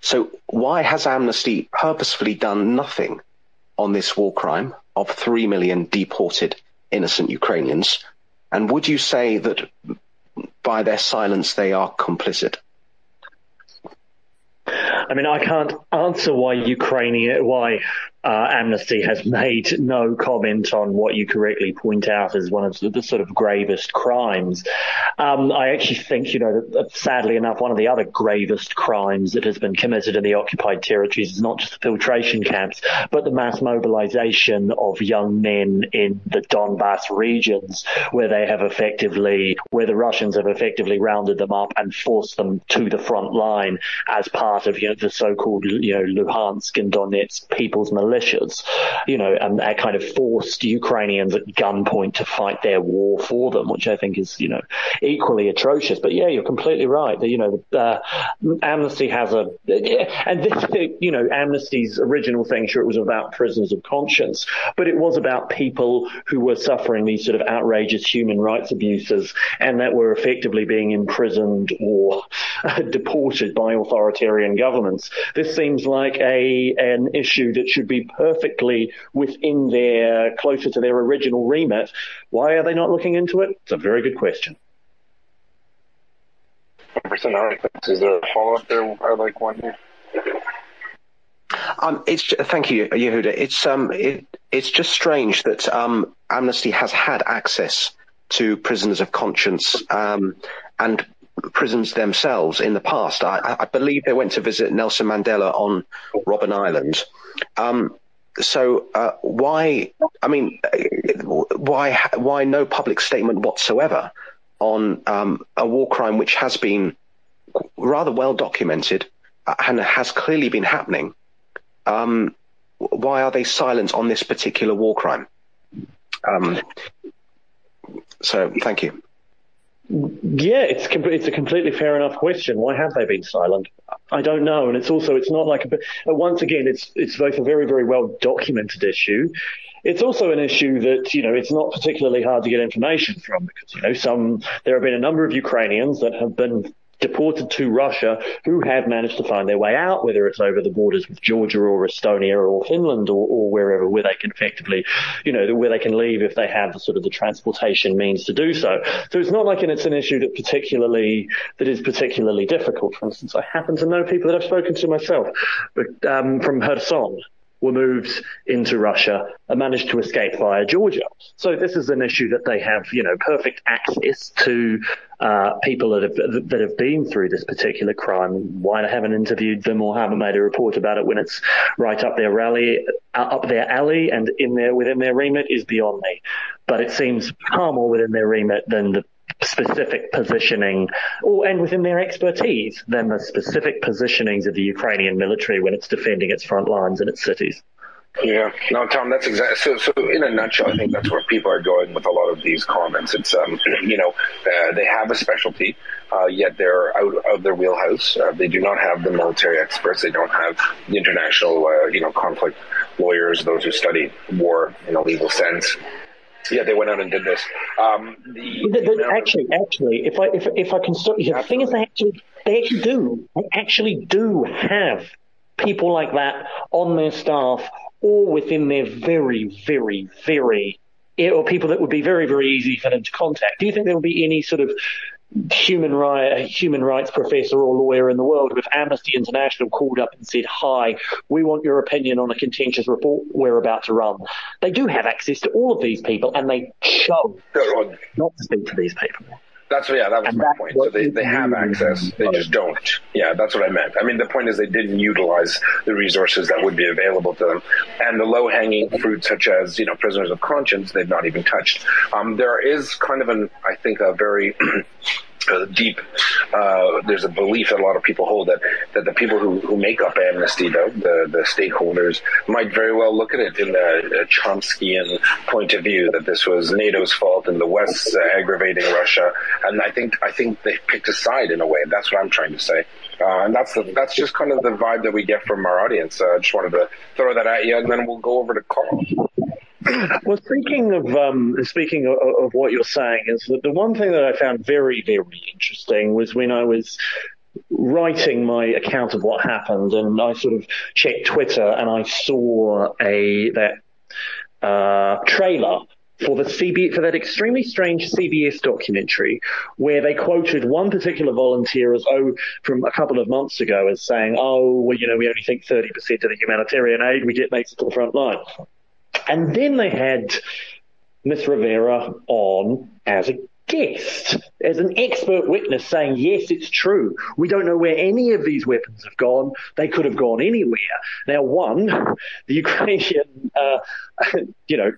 So why has Amnesty purposefully done nothing on this war crime of 3 million deported innocent Ukrainians? And would you say that by their silence they are complicit? I mean, I can't answer why Ukrainian, why uh, Amnesty has made no comment on what you correctly point out as one of the, the sort of gravest crimes. Um, I actually think, you know, that, sadly enough, one of the other gravest crimes that has been committed in the occupied territories is not just the filtration camps, but the mass mobilization of young men in the Donbass regions, where they have effectively, where the Russians have effectively rounded them up and forced them to the front line as part of, you know, the so-called, you know, Luhansk and Donetsk People's Militia militias, you know, and that kind of forced Ukrainians at gunpoint to fight their war for them, which I think is, you know, equally atrocious. But yeah, you're completely right. You know, uh, Amnesty has a, and this, you know, Amnesty's original thing, sure, it was about prisoners of conscience, but it was about people who were suffering these sort of outrageous human rights abuses and that were effectively being imprisoned or deported by authoritarian governments. This seems like a an issue that should be perfectly within their, closer to their original remit. Why are they not looking into it? It's a very good question. Percent. All right. Is there a follow up there? I like one here. Um, it's thank you, Yehuda. It's um, it, it's just strange that um, Amnesty has had access to prisoners of conscience um, and prisons themselves in the past. I, I, believe they went to visit Nelson Mandela on Robben Island. Um, so uh, why? I mean, why? Why no public statement whatsoever on um, a war crime which has been rather well documented and has clearly been happening? Um, why are they silent on this particular war crime? Um, so, thank you. Yeah, it's it's a completely fair enough question. Why have they been silent? I don't know, and it's also it's not like a, uh, once again it's it's both a very very well documented issue. It's also an issue that you know it's not particularly hard to get information from because you know some there have been a number of Ukrainians that have been deported to Russia who have managed to find their way out, whether it's over the borders with Georgia or Estonia or Finland or, or wherever, where they can effectively, you know, where they can leave if they have the sort of the transportation means to do so. So it's not like it's an issue that particularly, that is particularly difficult. For instance, I happen to know people that I've spoken to myself, but, um, from Kherson, were moved into Russia and managed to escape via Georgia. So this is an issue that they have, you know, perfect access to uh, people that have that have been through this particular crime. Why they haven't interviewed them or haven't made a report about it when it's right up their rally, uh, up their alley, and in their within their remit is beyond me. But it seems far more within their remit than the specific positioning, or and within their expertise than the specific positionings of the Ukrainian military when it's defending its front lines and its cities. Yeah, no, Tom, that's exactly so. So, in a nutshell, I think that's where people are going with a lot of these comments. It's, um, you know, uh, they have a specialty, uh, yet they're out of their wheelhouse. Uh, they do not have the military experts. They don't have the international, uh, you know, conflict lawyers, those who study war in a legal sense. Yeah, they went out and did this. Um, the, the, the, actually, actually, if I if if I can stop you, the thing is, they actually they actually do they actually do have people like that on their staff or within their very, very, very eh, or people that would be very, very easy for them to contact. Do you think there will be any sort of human right, human rights professor or lawyer in the world with Amnesty International called up and said, "Hi, we want your opinion on a contentious report we're about to run." They do have access to all of these people, and they chose not to speak to these people. That's yeah, that was and my point. So they, they have access, they just don't. Yeah, that's what I meant. I mean, the point is they didn't utilize the resources that would be available to them, and the low hanging fruit, such as you know prisoners of conscience, they've not even touched. Um, there is kind of an, I think, a very uh, deep. Uh, there's a belief that a lot of people hold that, that the people who, who make up Amnesty, though, the, the stakeholders, might very well look at it in a, a Chomskyan point of view that this was NATO's fault and the West's aggravating Russia. And I think I think they picked a side in a way. That's what I'm trying to say. Uh, and that's the, that's just kind of the vibe that we get from our audience. I uh, just wanted to throw that at you, and then we'll go over to Carl. Well, speaking of um, speaking of, of, what you're saying, is that the one thing that I found very, very interesting was when I was writing my account of what happened, and I sort of checked Twitter, and I saw a that uh, trailer for the CB for that extremely strange CBS documentary where they quoted one particular volunteer as oh from a couple of months ago as saying oh well you know we only think 30% of the humanitarian aid we get makes it to the front line and then they had Miss Rovera on as a guest, as an expert witness saying, yes, it's true. We don't know where any of these weapons have gone. They could have gone anywhere. Now, one, the Ukrainian, uh, you know,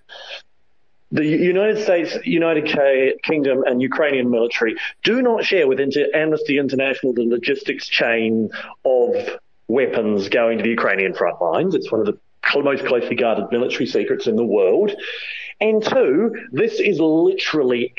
the United States, United Kingdom, and Ukrainian military do not share with Amnesty International the logistics chain of weapons going to the Ukrainian front lines. It's one of the most closely guarded military secrets in the world. And two, this is literally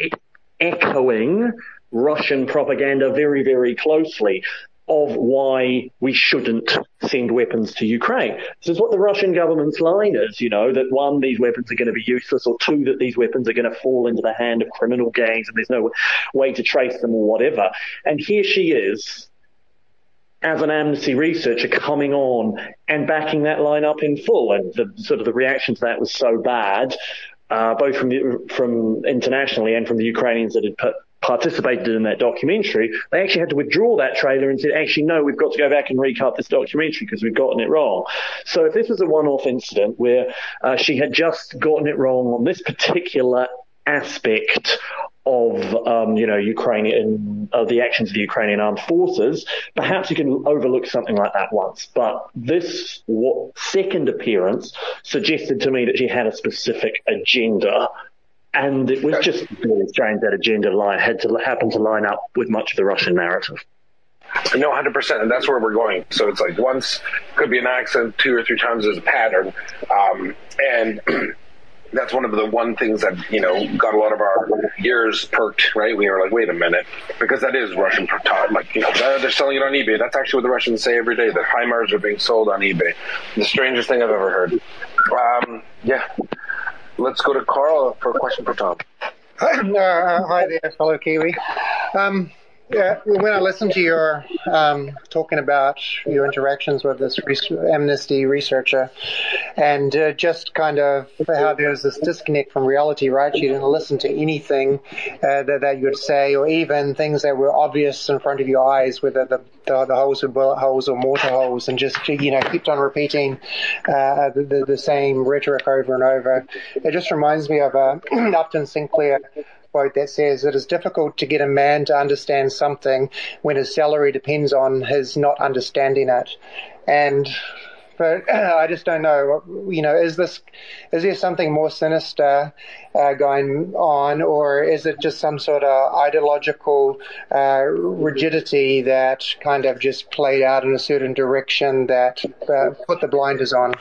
echoing Russian propaganda very, very closely of why we shouldn't send weapons to Ukraine. This is what the Russian government's line is, you know, that one, these weapons are going to be useless, or two, that these weapons are going to fall into the hand of criminal gangs and there's no way to trace them or whatever. And here she is, as an amnesty researcher coming on and backing that line up in full. And the sort of the reaction to that was so bad, uh, both from the, from internationally and from the Ukrainians that had put, participated in that documentary, they actually had to withdraw that trailer and said, actually, no, we've got to go back and recut this documentary because we've gotten it wrong. So if this was a one-off incident where uh, she had just gotten it wrong on this particular aspect of um, you know Ukrainian of the actions of the Ukrainian armed forces, perhaps you can overlook something like that once. But this second appearance suggested to me that she had a specific agenda. And it was just really strange that agenda line had to happen to line up with much of the Russian narrative. No, hundred percent, and that's where we're going. So it's like once could be an accident, two or three times is a pattern, um, and that's one of the one things that you know got a lot of our ears perked. Right, we were like, wait a minute, because that is Russian propaganda. Like you know, they're selling it on eBay. That's actually what the Russians say every day. That HIMARS are being sold on eBay. The strangest thing I've ever heard. Um, yeah, let's go to Carl for a question for Tom. Uh, hi there, fellow Kiwi. Um, yeah, when I listened to your um, talking about your interactions with this Amnesty researcher, and uh, just kind of how there was this disconnect from reality, right? You didn't listen to anything uh, that, that you would say, or even things that were obvious in front of your eyes, whether the the, the holes were bullet holes or mortar holes, and just you know kept on repeating uh, the, the, the same rhetoric over and over. It just reminds me of uh, Upton Sinclair quote that says it is difficult to get a man to understand something when his salary depends on his not understanding it. And but I just don't know. You know, is this is there something more sinister uh, going on, or is it just some sort of ideological uh, rigidity that kind of just played out in a certain direction that uh, put the blinders on?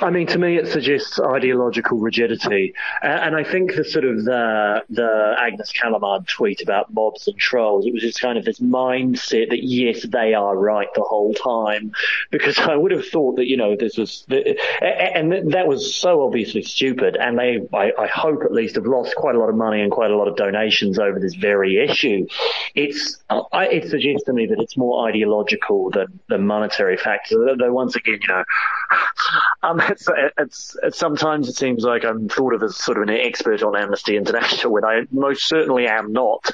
I mean, to me, it suggests ideological rigidity, and I think the sort of the the Agnes Callamard tweet about mobs and trolls, it was just kind of this mindset that yes, they are right the whole time, because I would have thought that you know this was, and that was so obviously stupid, and they, I, I hope at least, have lost quite a lot of money and quite a lot of donations over this very issue. It's it suggests to me that it's more ideological than than monetary factors. Though once again, you know, um, it's, it's, it's, sometimes it seems like I'm thought of as sort of an expert on Amnesty International when I most certainly am not.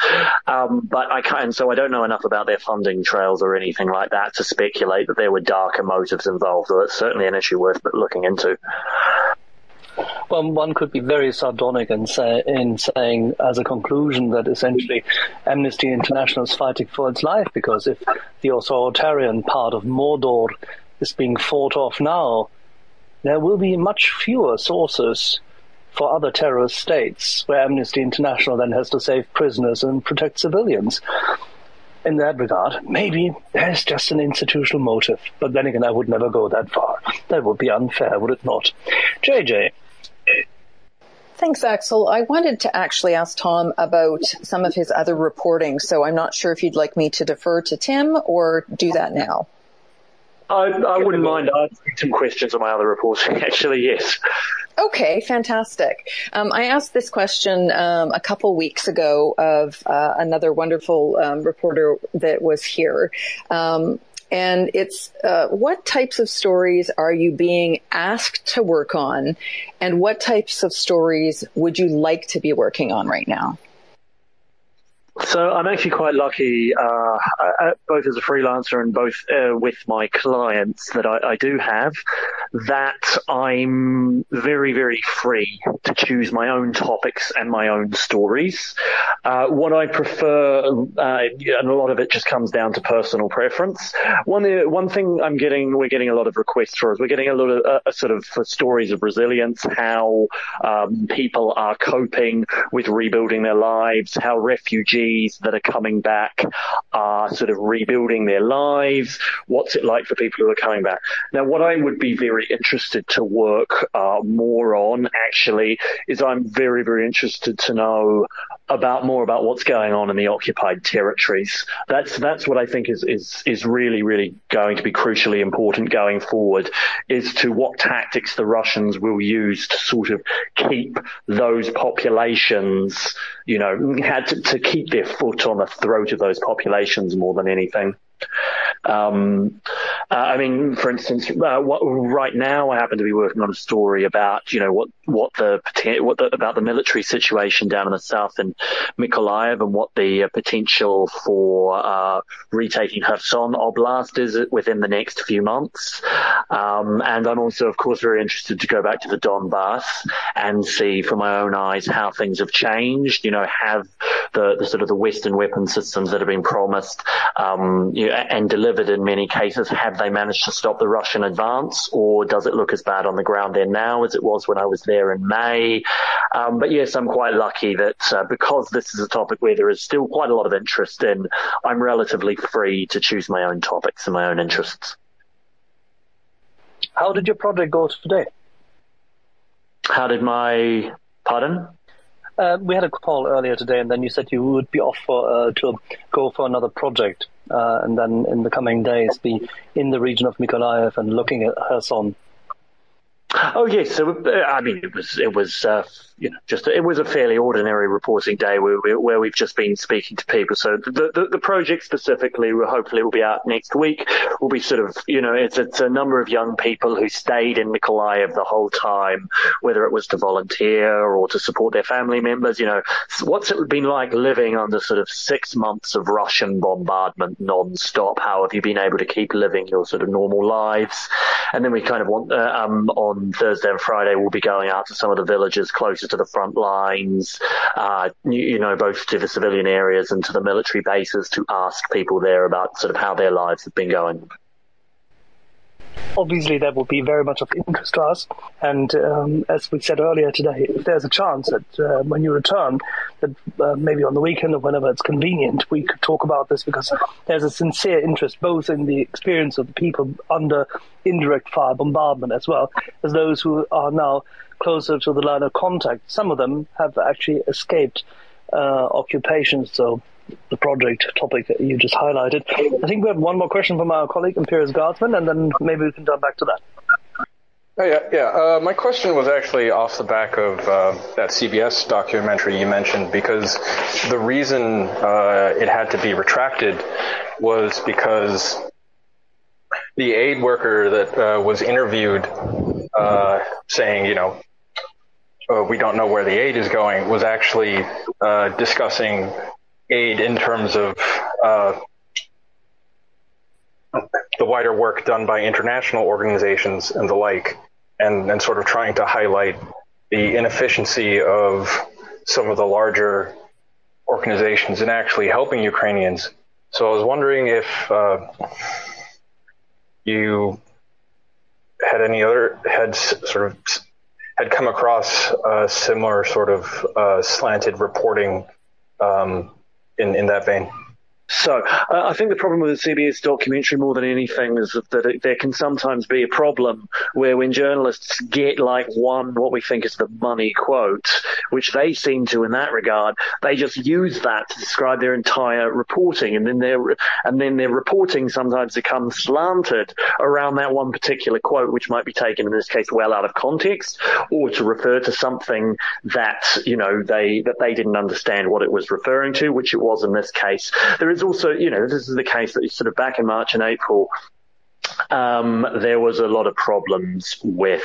Um, but I can't, so I don't know enough about their funding trails or anything like that to speculate that there were darker motives involved. Or it's certainly an issue worth looking into. Well, one could be very sardonic in, say, in saying, as a conclusion, that essentially Amnesty International is fighting for its life because if the authoritarian part of Mordor is being fought off now, there will be much fewer sources for other terrorist states where Amnesty International then has to save prisoners and protect civilians. In that regard, maybe there's just an institutional motive. But then again, I would never go that far. That would be unfair, would it not? JJ. Thanks, Axel. I wanted to actually ask Tom about some of his other reporting, so I'm not sure if you'd like me to defer to Tim or do that now. I, I wouldn't mind answering some questions on my other reporting. Actually, yes. Okay, fantastic. Um, I asked this question um, a couple weeks ago of uh, another wonderful um, reporter that was here. Um, and it's uh, what types of stories are you being asked to work on, and what types of stories would you like to be working on right now? So I'm actually quite lucky, uh, both as a freelancer and both uh, with my clients that I, I, do have, that I'm very, very free to choose my own topics and my own stories. Uh, what I prefer, uh, and a lot of it just comes down to personal preference. One, uh, one thing I'm getting, we're getting a lot of requests for is we're getting a lot of uh, sort of stories of resilience, how um, people are coping with rebuilding their lives, how refugees that are coming back are sort of rebuilding their lives. What's it like for people who are coming back? Now, what I would be very interested to work uh, more on actually is I'm very, very interested to know about more about what's going on in the occupied territories. That's that's what I think is is is really really going to be crucially important going forward. Is to what tactics the Russians will use to sort of keep those populations, you know, had to, to keep their foot on the throat of those populations more than anything. Um, uh, I mean, for instance, uh, what, right now I happen to be working on a story about, you know, what, what the, what the, about the military situation down in the south in Mykolaiv and what the uh, potential for, uh, retaking Kherson Oblast is within the next few months. Um, and I'm also, of course, very interested to go back to the Donbass and see from my own eyes how things have changed. You know, have the, the sort of the Western weapon systems that have been promised, um, you know, and delivered in many cases, have they managed to stop the Russian advance, or does it look as bad on the ground there now as it was when I was there in May? Um, but yes, I'm quite lucky that uh, because this is a topic where there is still quite a lot of interest in, I'm relatively free to choose my own topics and my own interests. How did your project go today? How did my pardon? Uh, we had a call earlier today, and then you said you would be off for, uh, to go for another project, uh, and then in the coming days be in the region of Mykolaiv and looking at Kherson. Oh yes, so uh, I mean it was it was uh, you know just it was a fairly ordinary reporting day where we, where we've just been speaking to people. So the, the, the project specifically, will hopefully will be out next week. Will be sort of you know it's it's a number of young people who stayed in Mykolaiv the whole time, whether it was to volunteer or to support their family members. You know what's it been like living under sort of six months of Russian bombardment non-stop? How have you been able to keep living your sort of normal lives? And then we kind of want uh, um, on Thursday and Friday, we'll be going out to some of the villages closer to the front lines, uh, you, you, know, both to the civilian areas and to the military bases to ask people there about sort of how their lives have been going obviously that would be very much of interest to us. And um, as we said earlier today, if there's a chance that uh, when you return, that uh, maybe on the weekend or whenever it's convenient, we could talk about this because there's a sincere interest both in the experience of the people under indirect fire bombardment as well as those who are now closer to the line of contact. Some of them have actually escaped uh, occupations, so the project topic that you just highlighted. I think we have one more question from our colleague, Imperius Guardsman, and then maybe we can jump back to that. Oh, yeah, yeah. Uh, my question was actually off the back of uh, that CBS documentary you mentioned because the reason uh, it had to be retracted was because the aid worker that uh, was interviewed uh, saying, you know, uh, we don't know where the aid is going was actually discussing aid in terms of uh, the wider work done by international organizations and the like, and, and sort of trying to highlight the inefficiency of some of the larger organizations in actually helping Ukrainians. So I was wondering if uh, you had any other had sort of had come across a similar sort of uh, slanted reporting um, in, in that vein. So uh, I think the problem with the CBS documentary more than anything is that it, there can sometimes be a problem where when journalists get like one what we think is the money quote, which they seem to in that regard, they just use that to describe their entire reporting, and then their and then their reporting sometimes becomes slanted around that one particular quote, which might be taken in this case well out of context, or to refer to something that you know they that they didn't understand what it was referring to, which it was in this case. There is also, you know, this is the case that sort of back in March and April, um, there was a lot of problems with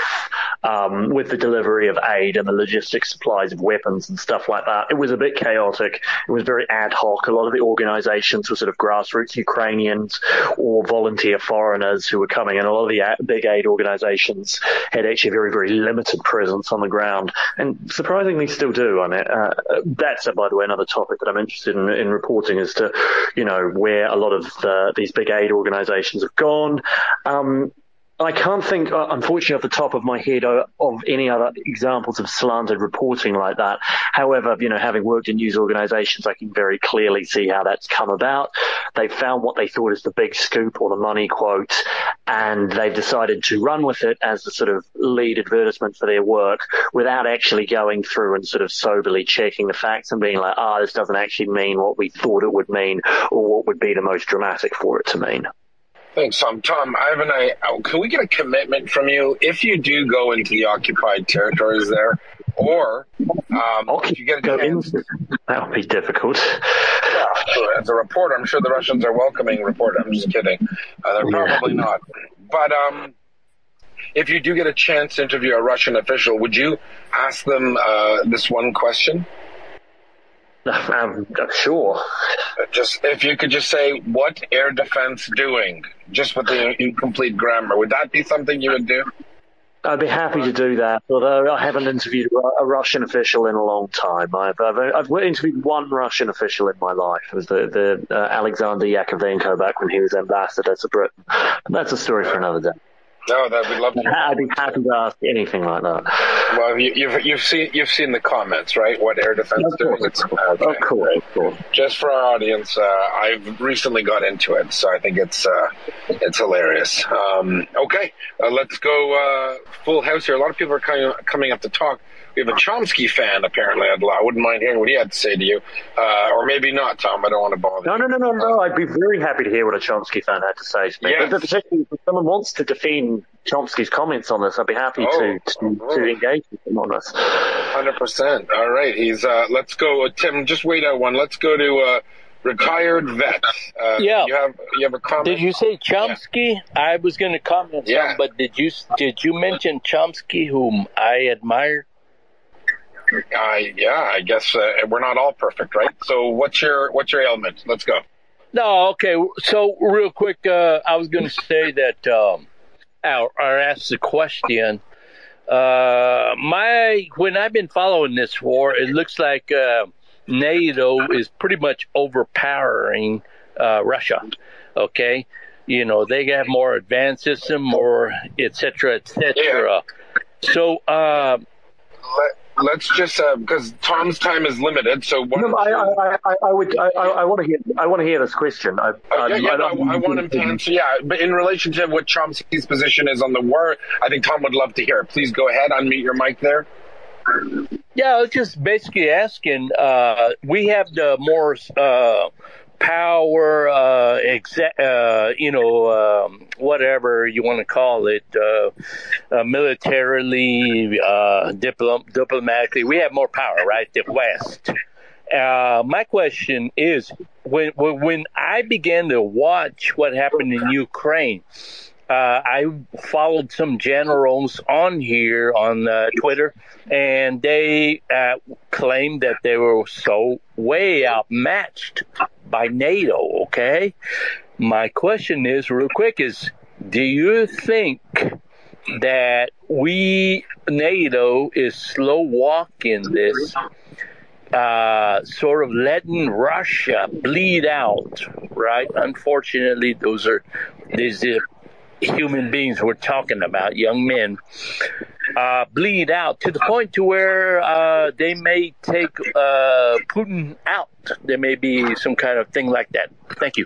um, with the delivery of aid and the logistic supplies of weapons and stuff like that. It was a bit chaotic. It was very ad hoc. A lot of the organizations were sort of grassroots Ukrainians or volunteer foreigners who were coming, and a lot of the big aid organizations had actually a very, very limited presence on the ground, and surprisingly still do. I mean, uh, that's, by the way, another topic that I'm interested in, in reporting as to, you know, where a lot of the, these big aid organizations have gone. Um, I can't think, uh, unfortunately, off the top of my head uh, of any other examples of slanted reporting like that. However, you know, having worked in news organizations, I can very clearly see how that's come about. They found what they thought is the big scoop or the money quote, and they've decided to run with it as the sort of lead advertisement for their work without actually going through and sort of soberly checking the facts and being like, ah, oh, this doesn't actually mean what we thought it would mean or what would be the most dramatic for it to mean. Thanks, Tom. Tom, I have an idea. Can we get a commitment from you if you do go into the occupied territories there, or um, if you get a chance? That would be difficult. Yeah, as a reporter, I'm sure the Russians are welcoming reporter. I'm just kidding. Uh, they're probably yeah. not. But um, if you do get a chance to interview a Russian official, would you ask them uh, this one question? I'm, sure. Just if you could just say what air defense doing, just with the incomplete grammar, would that be something you would do? I'd be happy to do that, although I haven't interviewed a Russian official in a long time. I've, I've, I've interviewed one Russian official in my life. It was the, the uh, Alexander Yakovenko back when he was ambassador to Britain. That's a story for another day. No, that we'd love to. I'd be happy to ask anything like that. Well, you, have you've seen you've seen the comments, right? What air defense doing? It's, course, of course. Just for our audience, uh, I've recently got into it, so I think it's uh, it's hilarious. Um, okay, uh, let's go uh, full house here. A lot of people are coming coming up to talk. We have a Chomsky fan, apparently. I'd, I wouldn't mind hearing what he had to say to you. Uh, or maybe not, Tom. I don't want to bother No, no, no, no, no. I'd be very happy to hear what a Chomsky fan had to say to me. Yes. But particularly if someone wants to defend Chomsky's comments on this, I'd be happy oh, to, to, oh. to, engage with him on this. 100%. All right. He's, uh, let's go. Uh, Tim, just wait out one. Let's go to, uh, retired vet. Uh, yeah. You have you have a comment? Did you say Chomsky? Yeah. I was going to comment. Yeah. Some, but did you did you mention Chomsky, whom I admire? Uh, yeah, I guess uh, we're not all perfect, right? So what's your what's your ailment? Let's go. No, okay. So real quick, uh, I was going to say that um, or, or ask the question. Uh, my when I've been following this war, it looks like uh, NATO is pretty much overpowering uh, Russia. Okay, you know they have more advanced system, more et etc. etc. Yeah. So. Uh, Let- let's just uh, because Tom's time is limited. So no, I, I, I, I, would I, I want to hear I want to hear this question. I, uh, yeah, yeah, no, I, want him to answer. Yeah, but in relationship what Chomsky's position is on the war, I think Tom would love to hear. Please go ahead, unmute your mic there. Yeah, I was just basically asking. Uh, we have the more uh, power, uh, exa- uh, you know, um, whatever you want to call it, uh, uh militarily, uh, diplom- diplomatically, we have more power, right? The West. Uh, my question is, when when I began to watch what happened in Ukraine, uh, I followed some generals on here on uh, Twitter, and they uh, claimed that they were so way outmatched by NATO. Okay, my question is real quick: is do you think that we NATO is slow walking this? Uh, sort of letting Russia bleed out, right? Unfortunately, those are these human beings we're talking about, young men, uh, bleed out to the point to where uh, they may take uh, Putin out there may be some kind of thing like that. Thank you.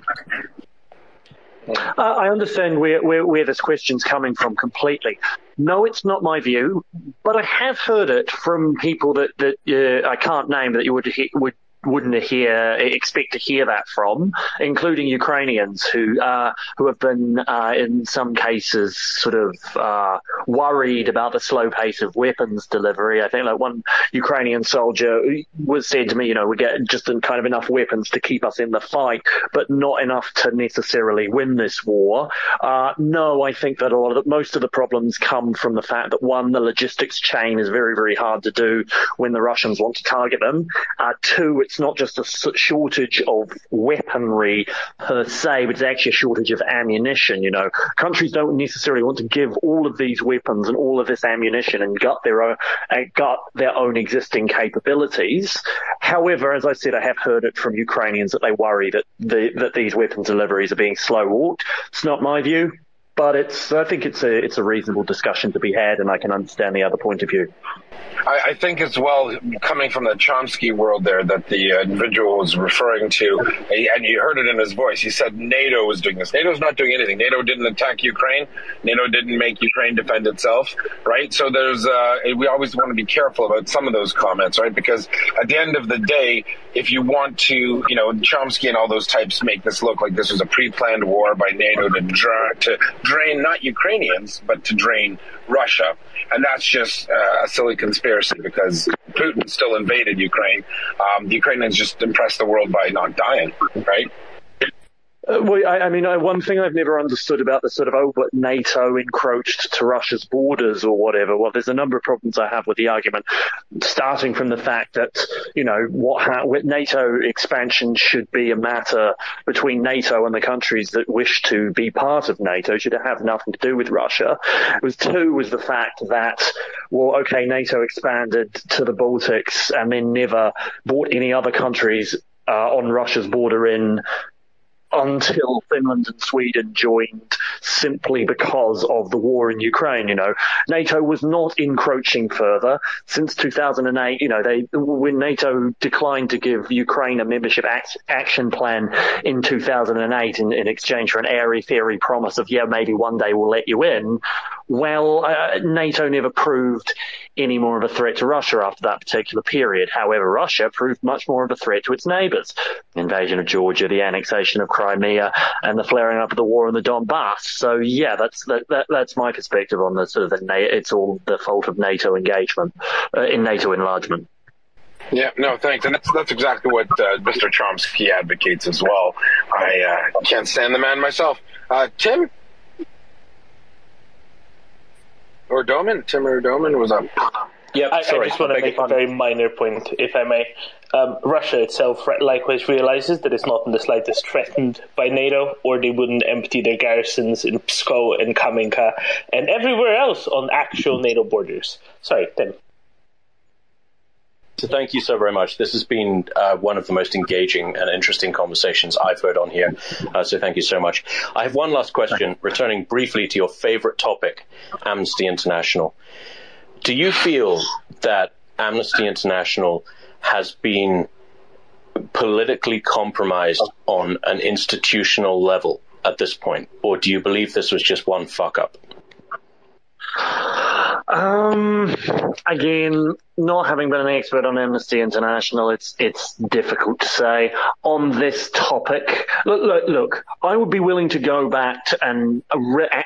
Uh, I understand where, where, where this question's coming from completely. No, it's not my view, but I have heard it from people that, that uh, I can't name that you would would wouldn't hear expect to hear that from, including Ukrainians who uh, who have been uh, in some cases sort of uh, worried about the slow pace of weapons delivery. I think like one Ukrainian soldier was said to me, you know, we get just kind of enough weapons to keep us in the fight, but not enough to necessarily win this war. Uh, no, I think that a lot of the, most of the problems come from the fact that one, the logistics chain is very very hard to do when the Russians want to target them. Uh, two, it's it's not just a shortage of weaponry per se, but it's actually a shortage of ammunition. You know, countries don't necessarily want to give all of these weapons and all of this ammunition and gut their own, uh, gut their own existing capabilities. However, as I said, I have heard it from Ukrainians that they worry that the, that these weapon deliveries are being slow walked. It's not my view but it's I think it's a it's a reasonable discussion to be had, and I can understand the other point of view. I, I think as well, coming from the Chomsky world there, that the individual was referring to, and you heard it in his voice. He said NATO was doing this. NATO's not doing anything. NATO didn't attack Ukraine. NATO didn't make Ukraine defend itself, right? So there's uh, we always want to be careful about some of those comments, right? Because at the end of the day, if you want to, you know, Chomsky and all those types make this look like this was a pre-planned war by NATO to to drain not Ukrainians, but to drain Russia. And that's just uh, a silly conspiracy because Putin still invaded Ukraine. Um, the Ukrainians just impressed the world by not dying, right? Uh, well, I, I mean, I, one thing I've never understood about the sort of, oh, but NATO encroached to Russia's borders or whatever. Well, there's a number of problems I have with the argument, starting from the fact that, you know, what ha- NATO expansion should be a matter between NATO and the countries that wish to be part of NATO, should have nothing to do with Russia. It was two was the fact that, well, okay, NATO expanded to the Baltics and then never brought any other countries uh, on Russia's border in until Finland and Sweden joined simply because of the war in Ukraine. You know, NATO was not encroaching further since 2008. You know, they when NATO declined to give Ukraine a membership act, action plan in 2008 in, in exchange for an airy fairy promise of yeah maybe one day we'll let you in. Well, uh, NATO never proved any more of a threat to Russia after that particular period. However, Russia proved much more of a threat to its neighbours. Invasion of Georgia, the annexation of Crimea, and the flaring up of the war in the Donbass. So yeah, that's that, that that's my perspective on the sort of the it's all the fault of NATO engagement uh, in NATO enlargement. Yeah, no, thanks, and that's that's exactly what uh, Mr. Chomsky advocates as well. I uh, can't stand the man myself. Uh, Tim, or Doman, Tim or Doman was up. Yeah, I, I, just want to make a very minor point, if I may. Um, Russia itself likewise realizes that it's not in the slightest threatened by NATO, or they wouldn't empty their garrisons in Pskov and Kamenka and everywhere else on actual NATO borders. Sorry, Tim. So thank you so very much. This has been uh, one of the most engaging and interesting conversations I've heard on here. Uh, so thank you so much. I have one last question, returning briefly to your favorite topic, Amnesty International. Do you feel that Amnesty International has been politically compromised on an institutional level at this point, or do you believe this was just one fuck up? Um, again, not having been an expert on Amnesty International, it's it's difficult to say on this topic. Look, look, look. I would be willing to go back to and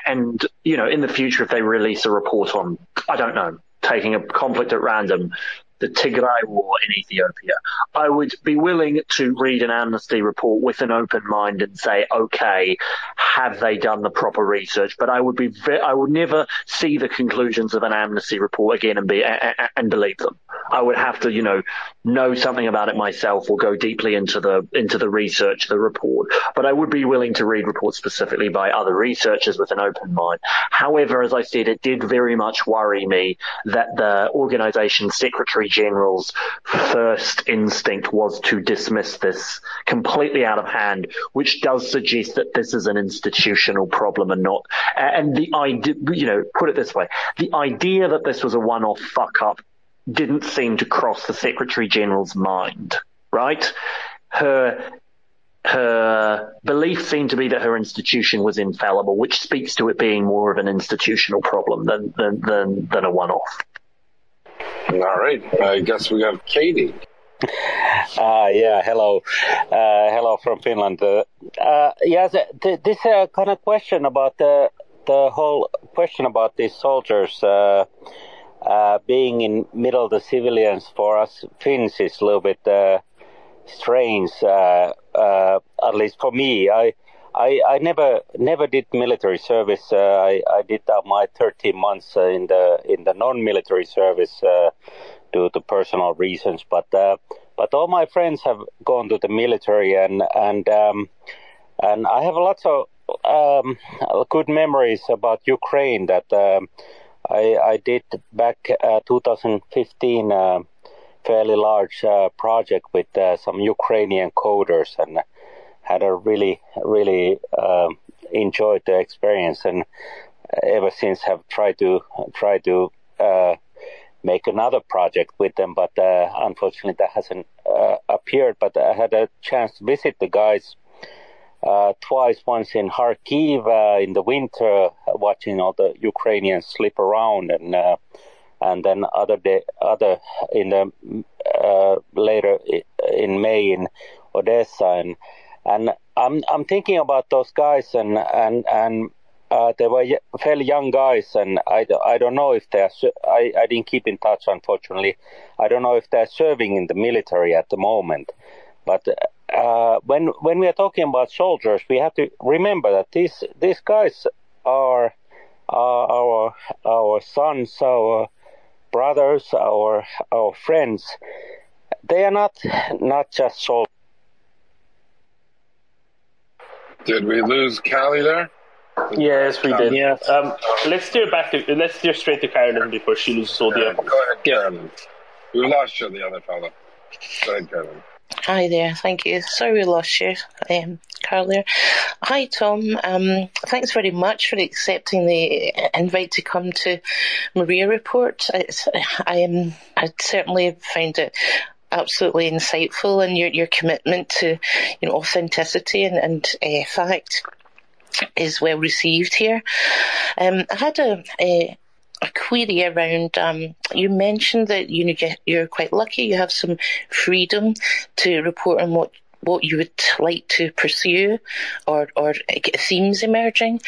and you know in the future if they release a report on I don't know taking a conflict at random, the Tigray war in Ethiopia. I would be willing to read an amnesty report with an open mind and say, okay, have they done the proper research? But I would be, I would never see the conclusions of an amnesty report again and be and believe them. I would have to, you know, know something about it myself or go deeply into the into the research, the report. But I would be willing to read reports specifically by other researchers with an open mind. However, as I said, it did very much worry me that the organization secretary general's first instinct was to dismiss this completely out of hand, which does suggest that this is an institutional problem and not. And the idea, you know, put it this way: the idea that this was a one-off fuck up didn't seem to cross the Secretary General's mind, right? her her belief seemed to be that her institution was infallible, which speaks to it being more of an institutional problem than than than, than a one-off. All right, I guess we have Katie. Uh, yeah, hello. Uh, hello from Finland. Uh, uh, the, the, this uh, kind of question about the, the whole question about these soldiers uh, uh, being in middle of the civilians for us Finns is a little bit uh, strange, at least for me. I, I, I never never did military service. Uh, I, I did uh, my 13 months uh, in the in the non-military service uh, due to personal reasons. But uh, but all my friends have gone to the military, and and um, and I have lots of um, good memories about Ukraine that um, I, I did back uh, 2015. Uh, fairly large project with some Ukrainian coders and had a really really um, enjoyed the experience and ever since have tried to try to uh, make another project with them but uh, unfortunately that hasn't uh, appeared. But I had a chance to visit the guys uh, twice once in Kharkiv in the winter watching all the Ukrainians slip around and and then other day, other in the uh, later in May in Odessa, and and I'm I'm thinking about those guys, and and and uh, they were fairly young guys, and I, I don't know if they're I I didn't keep in touch, unfortunately. I don't know if they're serving in the military at the moment, but. Uh, when when we are talking about soldiers, we have to remember that these these guys are, are our our sons, our brothers, our our friends, they are not not just soldiers. Did we lose Callie there? Yes, we did. Yeah. Um, let's steer back to let's steer straight to Carolyn before she loses all the. Yeah, go ahead, Carolyn. We lost you, the other fellow. Go ahead, Carolyn. Hi there, thank you. Sorry we lost you, um, Carl there. Hi Tom, um, thanks very much for accepting the invite to come to Mriya Report. It's, I am, I certainly find it absolutely insightful and your, your commitment to, you know, authenticity and, and uh, fact is well received here. Um, I had a, a a query around. Um, you mentioned that you know you're quite lucky. You have some freedom to report on what what you would like to pursue, or or themes emerging.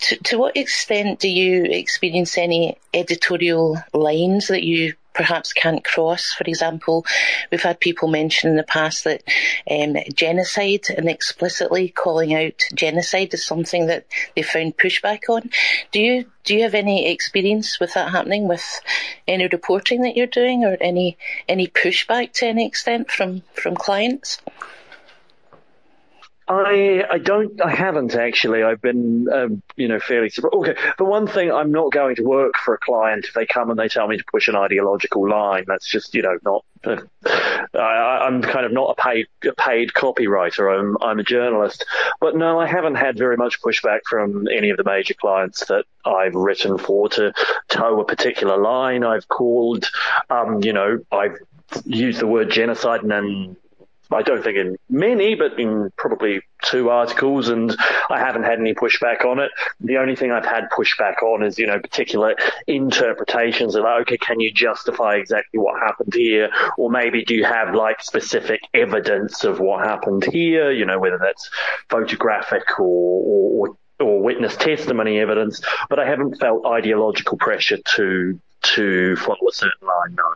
To, to what extent do you experience any editorial lines that you perhaps can't cross. For example, we've had people mention in the past that um, genocide and explicitly calling out genocide is something that they found pushback on. Do you do you have any experience with that happening with any reporting that you're doing, or any any pushback to any extent from from clients? I I don't I haven't actually. I've been um, you know fairly. Okay, but one thing I'm not going to work for a client if they come and they tell me to push an ideological line. That's just you know not. Uh, I, I'm kind of not a paid a paid copywriter. I'm I'm a journalist. But no, I haven't had very much pushback from any of the major clients that I've written for to toe a particular line. I've called, um, you know, I've used the word genocide and I don't think in many, but in probably two articles, and I haven't had any pushback on it. The only thing I've had pushback on is, you know, particular interpretations of, okay, can you justify exactly what happened here? Or maybe do you have like specific evidence of what happened here? You know, whether that's photographic or, or, or or witness testimony evidence, but I haven't felt ideological pressure to to follow a certain line. No.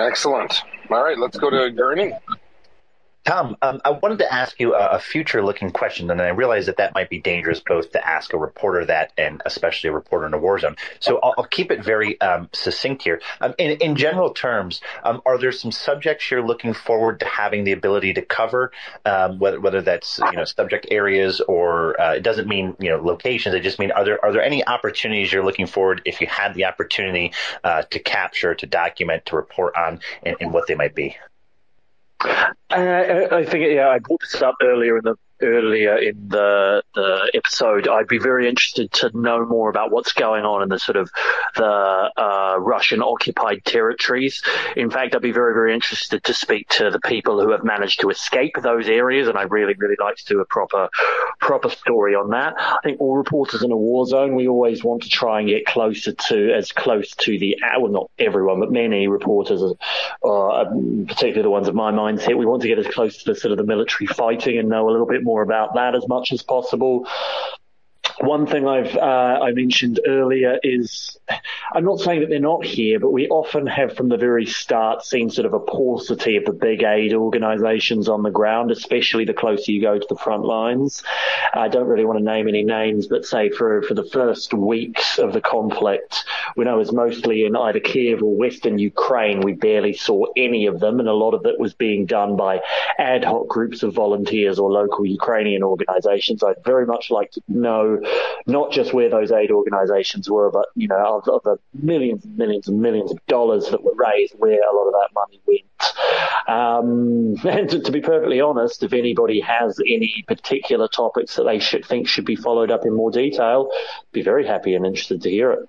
Excellent. All right, let's go to Gurney. Tom, um, I wanted to ask you a, a future-looking question, and I realize that that might be dangerous both to ask a reporter that and especially a reporter in a war zone. So I'll, I'll keep it very um, succinct here. Um, in, in, general terms, um, are there some subjects you're looking forward to having the ability to cover, um, whether whether that's you know subject areas or uh, it doesn't mean you know locations. It just mean are there are there any opportunities you're looking forward if you had the opportunity uh, to capture, to document, to report on, and, and what they might be? Uh, I think, yeah, I brought this up earlier in the earlier in the, the episode, I'd be very interested to know more about what's going on in the sort of the uh, Russian occupied territories. In fact, I'd be very, very interested to speak to the people who have managed to escape those areas, and I'd really, really like to do a proper, proper story on that. I think all reporters in a war zone, we always want to try and get closer to, as close to the, well, not everyone, but many reporters, uh, particularly the ones of my mindset, we want to get as close to the sort of the military fighting and know a little bit more about that as much as possible. One thing I've uh, I mentioned earlier is I'm not saying that they're not here, but we often have from the very start seen sort of a paucity of the big aid organisations on the ground, especially the closer you go to the front lines. I don't really want to name any names, but say for for the first weeks of the conflict, when I was mostly in either Kiev or Western Ukraine, we barely saw any of them, and a lot of it was being done by ad hoc groups of volunteers or local Ukrainian organisations. I'd very much like to know not just where those aid organisations were, but you know of, of, the millions and millions and millions of dollars that were raised, where a lot of that money went. Um, and to, to, be perfectly honest, if anybody has any particular topics that they should think should be followed up in more detail, be very happy and interested to hear it.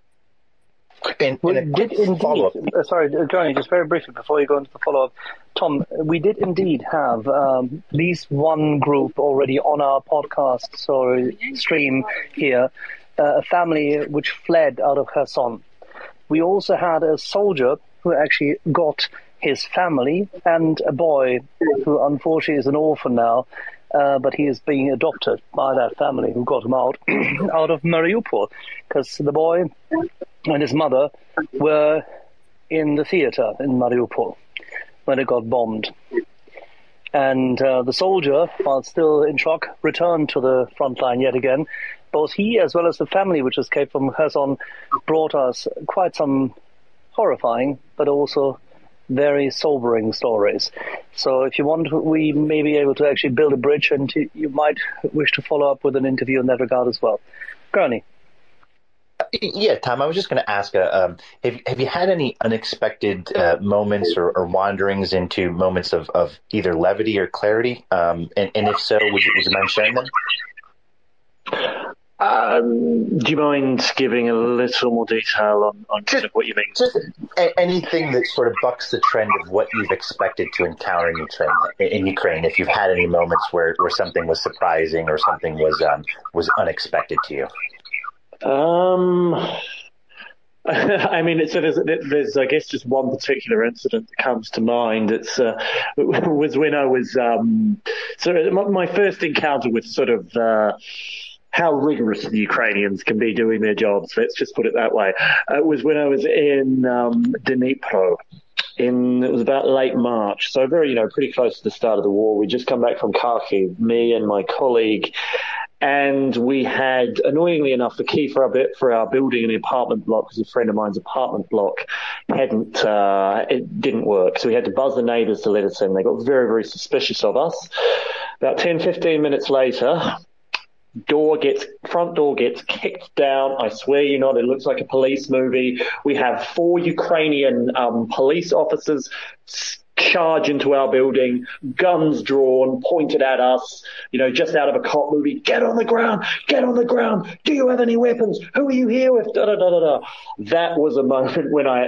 And, we did indeed. Uh, sorry, Johnny, just very briefly before you go into the follow-up, Tom, we did indeed have um, at least one group already on our podcast sorry, stream here, uh, a family which fled out of Kherson. We also had a soldier who actually got his family and a boy who unfortunately is an orphan now, uh, but he is being adopted by that family who got him out out of Mariupol because the boy and his mother were in the theater in Mariupol when it got bombed. And uh, the soldier, while still in shock, returned to the front line yet again. Both he as well as the family which escaped from Kherson brought us quite some horrifying, but also very sobering stories. So if you want, we may be able to actually build a bridge and you might wish to follow up with an interview in that regard as well. Gurney. Yeah, Tom, I was just going to ask, uh, um, have, have you had any unexpected uh, moments or, or, wanderings into moments of, of either levity or clarity? Um, and, and, if so, would you, would you mind sharing them? Um, do you mind giving a little more detail on, on just, what you mean? Just anything that sort of bucks the trend of what you've expected to encounter in Ukraine. In Ukraine, if you've had any moments where, where something was surprising or something was um, was unexpected to you. Um, I mean, so there's, there's, I guess, just one particular incident that comes to mind. It's uh, was when I was um, so my first encounter with sort of. Uh, how rigorous the Ukrainians can be doing their jobs. Let's just put it that way. Uh, it was when I was in um, Dnipro. In it was about late March, so very you know pretty close to the start of the war. We'd just come back from Kharkiv, me and my colleague, and we had, annoyingly enough, the key for our bit for our building in the apartment block, because a friend of mine's apartment block hadn't, uh, it didn't work. So we had to buzz the neighbours to let us in. They got very, very suspicious of us. About 10, 15 minutes later, door gets front door gets kicked down. I swear you not, it looks like a police movie. We have four Ukrainian um, police officers charge into our building, guns drawn, pointed at us, you know, just out of a cop movie. Get on the ground, get on the ground. Do you have any weapons? Who are you here with? Da da da da da. That was a moment when I,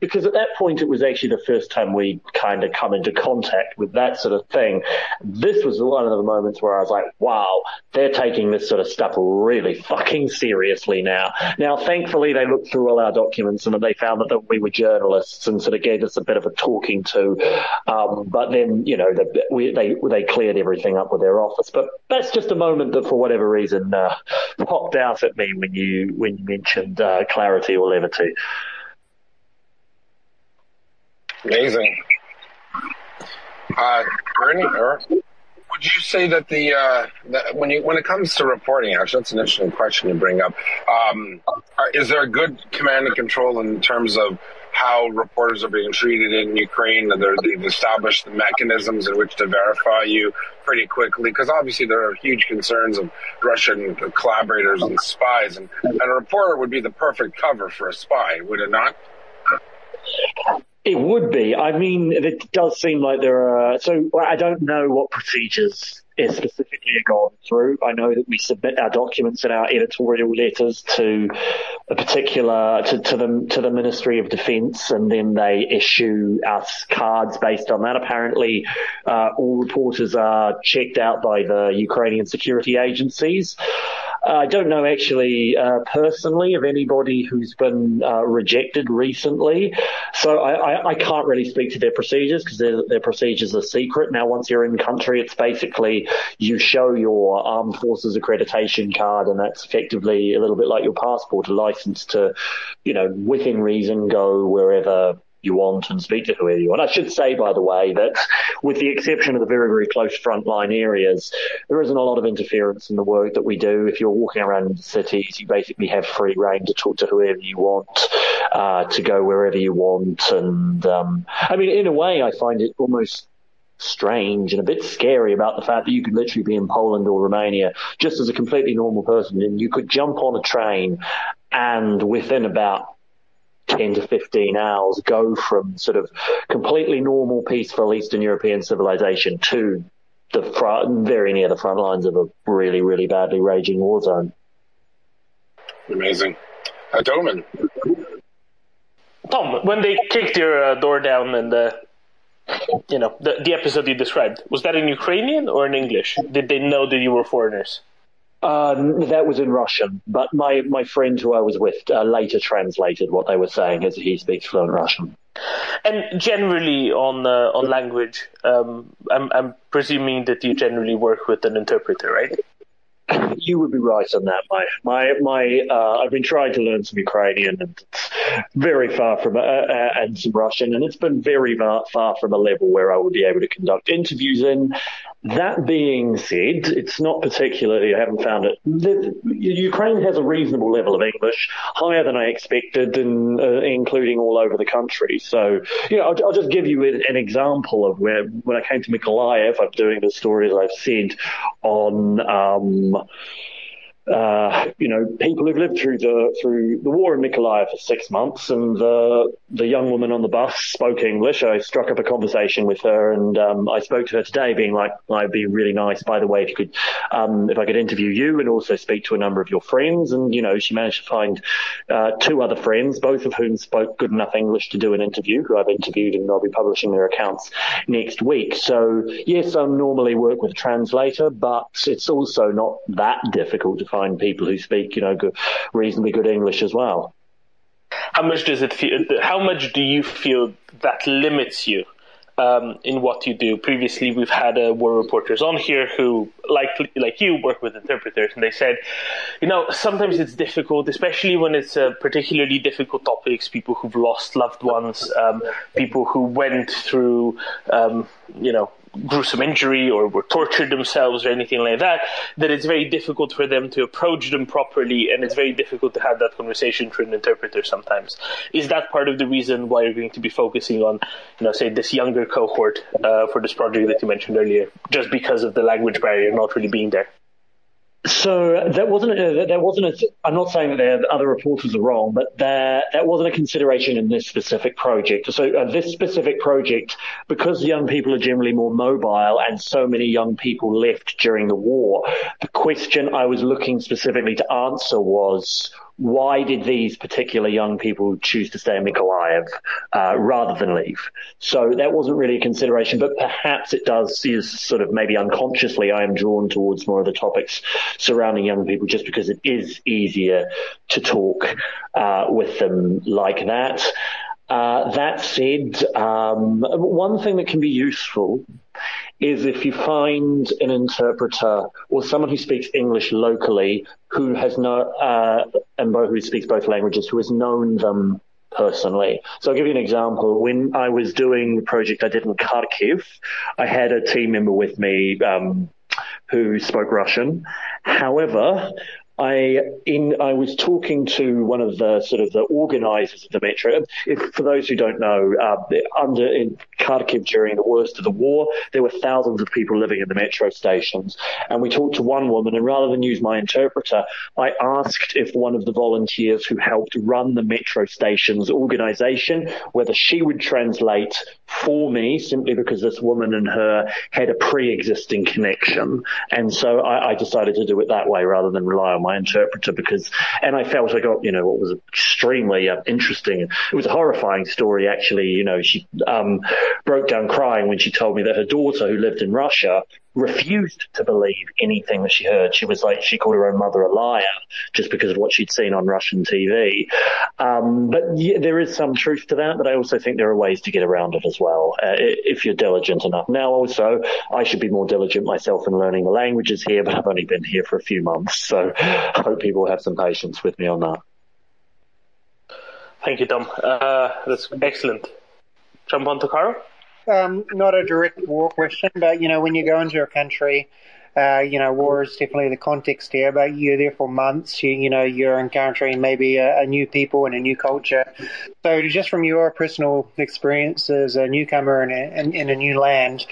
because at that point it was actually the first time we kind of come into contact with that sort of thing. This was one of the moments where I was like, wow, they're taking this sort of stuff really fucking seriously now. Now, thankfully, they looked through all our documents and they found that, that we were journalists and sort of gave us a bit of a talking to. Um, but then, you know, the, we, they they cleared everything up with their office. But that's just a moment that, for whatever reason, uh, popped out at me when you when you mentioned uh, clarity or levity. Amazing. Uh, Ernie, or would you say that the uh, that when you when it comes to reporting, actually, that's an interesting question you bring up. Um, are, is there a good command and control in terms of how reporters are being treated in Ukraine, and they've established the mechanisms in which to verify you pretty quickly. Because obviously there are huge concerns of Russian collaborators and spies, and, and a reporter would be the perfect cover for a spy, would it not? It would be. I mean, it does seem like there are. So I don't know what procedures is specifically going through. I know that we submit our documents and our editorial letters to a particular to, to the to the Ministry of Defence, and then they issue us cards based on that. Apparently, uh, all reporters are checked out by the Ukrainian security agencies. I don't know actually uh, personally of anybody who's been uh, rejected recently, so I, I, I, can't really speak to their procedures because their, their procedures are secret. Now, once you're in country, it's basically you show your armed forces accreditation card, and that's effectively a little bit like your passport, a license to, you know, within reason, go wherever you want and speak to whoever you want. I should say, by the way, that with the exception of the very, very close frontline areas, there isn't a lot of interference in the work that we do. If you're walking around in the cities, you basically have free reign to talk to whoever you want, uh, to go wherever you want. And, um, I mean, in a way, I find it almost strange and a bit scary about the fact that you could literally be in Poland or Romania just as a completely normal person and you could jump on a train and within about 10 to 15 hours go from sort of completely normal, peaceful Eastern European civilization to the front, very near the front lines of a really, really badly raging war zone. Amazing. Uh, Doman. Tom, when they kicked your uh, door down and the, you know, the, the episode you described, was that in Ukrainian or in English? Did they know that you were foreigners? Um, that was in Russian, but my, my friend who I was with uh, later translated what they were saying as he speaks fluent Russian. And generally on uh, on language, um, I'm, I'm presuming that you generally work with an interpreter, right? You would be right on that. My my my. Uh, I've been trying to learn some Ukrainian and very far from uh, uh, and some Russian, and it's been very far, far from a level where I would be able to conduct interviews in. That being said, it's not particularly. I haven't found it. The, Ukraine has a reasonable level of English, higher than I expected, and uh, including all over the country. So, you know, I'll, I'll just give you an example of where when I came to Mykolaiv, I'm doing the stories I've said on. Um, uh, you know, people who've lived through the through the war in Mykolaiv for six months, and the the young woman on the bus spoke English. I struck up a conversation with her, and um, I spoke to her today, being like, "I'd be really nice, by the way, if you could, um, if I could interview you and also speak to a number of your friends." And you know, she managed to find uh, two other friends, both of whom spoke good enough English to do an interview, who I've interviewed, and I'll be publishing their accounts next week. So yes, I normally work with a translator, but it's also not that difficult to find people who speak, you know, good, reasonably good English as well. How much does it feel? How much do you feel that limits you um, in what you do? Previously, we've had uh, war reporters on here who, like like you, work with interpreters, and they said, you know, sometimes it's difficult, especially when it's particularly difficult topics. People who've lost loved ones, um, people who went through, um, you know, gruesome injury or were tortured themselves or anything like that, that it's very difficult for them to approach them properly and it's very difficult to have that conversation through an interpreter sometimes. Is that part of the reason why you're going to be focusing on, you know, say this younger cohort uh, for this project that you mentioned earlier, just because of the language barrier not really being there? So that wasn't a, that wasn't a, I'm not saying that the other reporters are wrong, but that that wasn't a consideration in this specific project. So uh, this specific project, because young people are generally more mobile and so many young people left during the war, the question I was looking specifically to answer was why did these particular young people choose to stay in Mykolaiv uh, rather than leave? So that wasn't really a consideration, but perhaps it does is sort of maybe unconsciously I am drawn towards more of the topics surrounding young people just because it is easier to talk uh, with them like that. Uh, that said, um, one thing that can be useful is if you find an interpreter or someone who speaks English locally who has no, uh, and who speaks both languages, who has known them personally. So I'll give you an example. When I was doing the project I did in Kharkiv, I had a team member with me um, who spoke Russian. However, I in I was talking to one of the sort of the organisers of the metro. If, for those who don't know, uh, under in Kharkiv during the worst of the war, there were thousands of people living in the metro stations, and we talked to one woman, and rather than use my interpreter, I asked if one of the volunteers who helped run the metro stations organisation whether she would translate for me, simply because this woman and her had a pre-existing connection, and so I, I decided to do it that way rather than rely on my interpreter because, and I felt I got, you know, what was extremely uh, interesting. It was a horrifying story, actually. You know, she um, broke down crying when she told me that her daughter, who lived in Russia, refused to believe anything that she heard. She was like, she called her own mother a liar just because of what she'd seen on Russian TV. Um, but yeah, there is some truth to that, but I also think there are ways to get around it as well, uh, if you're diligent enough. Now also, I should be more diligent myself in learning the languages here, but I've only been here for a few months, so I hope people have some patience with me on that. Thank you, Tom. Uh, that's excellent. Jump on to Carl? Um, not a direct war question, but you know, when you go into a country, uh, you know, war is definitely the context here, but you're there for months. You, you know, you're encountering maybe a, a, new people and a new culture. So, just from your personal experience as a newcomer in a, in, in a new land,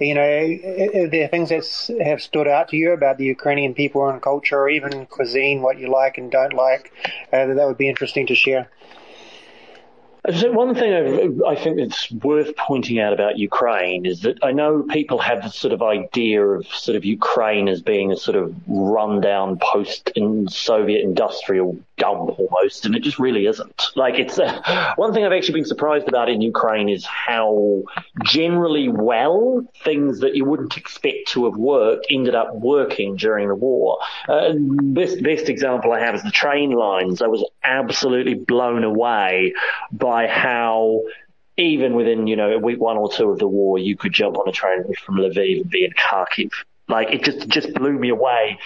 you know, are there things that have stood out to you about the Ukrainian people and culture, or even cuisine, what you like and don't like, uh, that would be interesting to share? So one thing I've, i think that's worth pointing out about Ukraine is that I know people have this sort of idea of sort of Ukraine as being a sort of rundown post-Soviet industrial dump almost, and it just really isn't. Like it's uh, one thing I've actually been surprised about in Ukraine is how generally well things that you wouldn't expect to have worked ended up working during the war. Uh, best best example I have is the train lines. I was absolutely blown away by how even within, you know, week one or two of the war, you could jump on a train from Lviv and be in Kharkiv. Like it just, just blew me away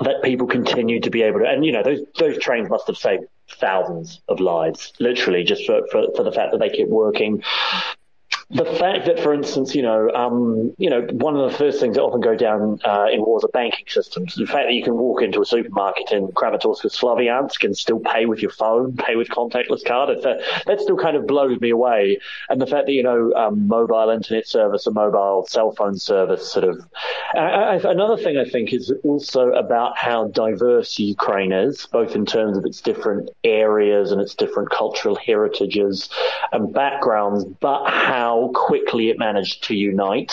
that people continue to be able to, and you know, those, those trains must have saved thousands of lives, literally, just for, for, for the fact that they kept working the fact that, for instance, you know, um, you know, one of the first things that often go down uh, in wars are banking systems. The fact that you can walk into a supermarket in Kramatorsk or Slavyansk and still pay with your phone, pay with contactless card, that, that still kind of blows me away. And the fact that you know, um, mobile internet service a mobile cell phone service, sort of. I, I, another thing I think is also about how diverse Ukraine is, both in terms of its different areas and its different cultural heritages and backgrounds, but how quickly it managed to unite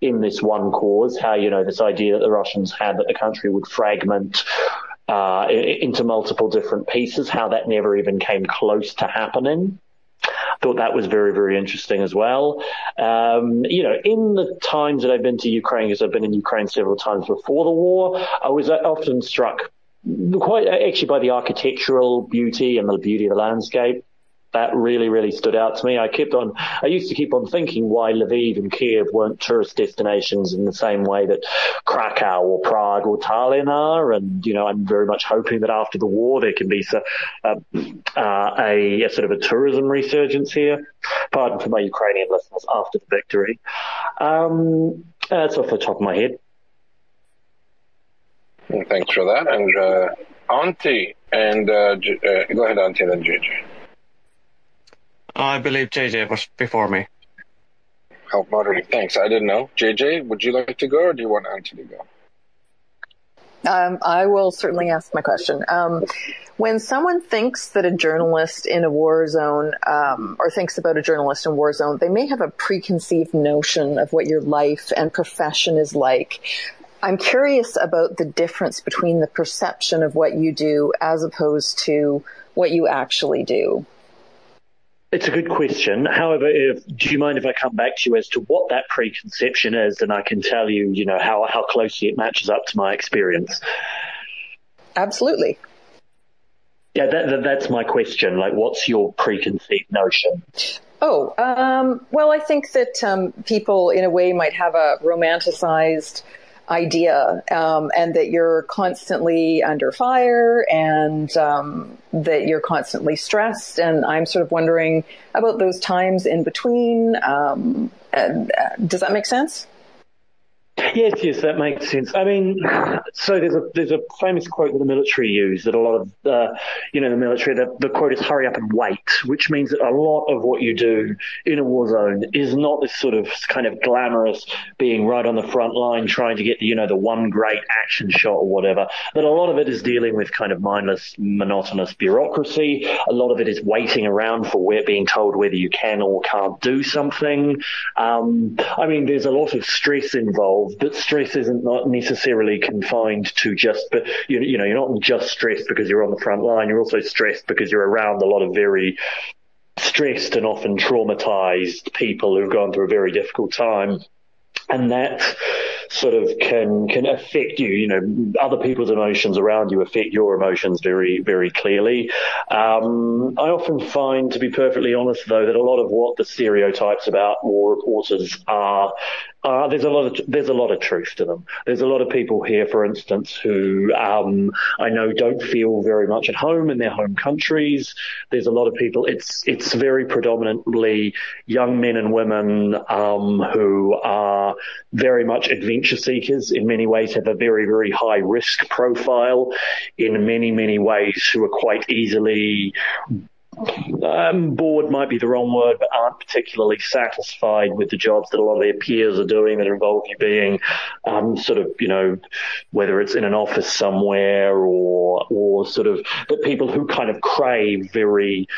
in this one cause. How, you know, this idea that the Russians had that the country would fragment uh, into multiple different pieces, how that never even came close to happening. I thought that was very, very interesting as well. Um, you know, in the times that I've been to Ukraine, because I've been in Ukraine several times before the war, I was often struck quite actually by the architectural beauty and the beauty of the landscape that really, really stood out to me. I kept on, I used to keep on thinking why Lviv and Kiev weren't tourist destinations in the same way that Krakow or Prague or Tallinn are. And, you know, I'm very much hoping that after the war there can be uh, uh, a, a, sort of a tourism resurgence here. Pardon for my Ukrainian listeners after the victory. Um, that's off the top of my head. Thanks for that. And, uh, Auntie, and, uh, uh, go ahead, Auntie, then JJ. I believe JJ was before me. Help moderating. Thanks. I didn't know. JJ, would you like to go or do you want Auntie to go? Um, I will certainly ask my question. Um, when someone thinks that a journalist in a war zone, um, or thinks about a journalist in war zone, they may have a preconceived notion of what your life and profession is like. I'm curious about the difference between the perception of what you do as opposed to what you actually do. It's a good question. However, if, do you mind if I come back to you as to what that preconception is, and I can tell you, you know, how how closely it matches up to my experience? Absolutely. Yeah, that, that, that's my question. Like, what's your preconceived notion? Oh, um, well, I think that um, people, in a way, might have a romanticized idea, um, and that you're constantly under fire and um, that you're constantly stressed. And I'm sort of wondering about those times in between. Um, and, uh, does that make sense? Yes, yes, that makes sense. I mean, so there's a there's a famous quote that the military use that a lot of uh, you know the military the, the quote is hurry up and wait, which means that a lot of what you do in a war zone is not this sort of kind of glamorous being right on the front line trying to get the you know the one great action shot or whatever. But a lot of it is dealing with kind of mindless, monotonous bureaucracy. A lot of it is waiting around for where being told whether you can or can't do something. Um, I mean, there's a lot of stress involved, but stress isn't not necessarily confined to just, but you, you know, you're not just stressed because you're on the front line. You're also stressed because you're around a lot of very stressed and often traumatized people who've gone through a very difficult time. And that sort of can can affect you. You know, other people's emotions around you affect your emotions very very clearly. Um, I often find, to be perfectly honest, though, that a lot of what the stereotypes about war reporters are uh, there's a lot of there's a lot of truth to them. There's a lot of people here, for instance, who um, I know don't feel very much at home in their home countries. There's a lot of people. It's it's very predominantly young men and women um, who are very much seekers. In many ways, have a very very high risk profile. In many many ways, who are quite easily um, bored might be the wrong word, but aren't particularly satisfied with the jobs that a lot of their peers are doing that involve you being um, sort of, you know, whether it's in an office somewhere or or sort of, but people who kind of crave very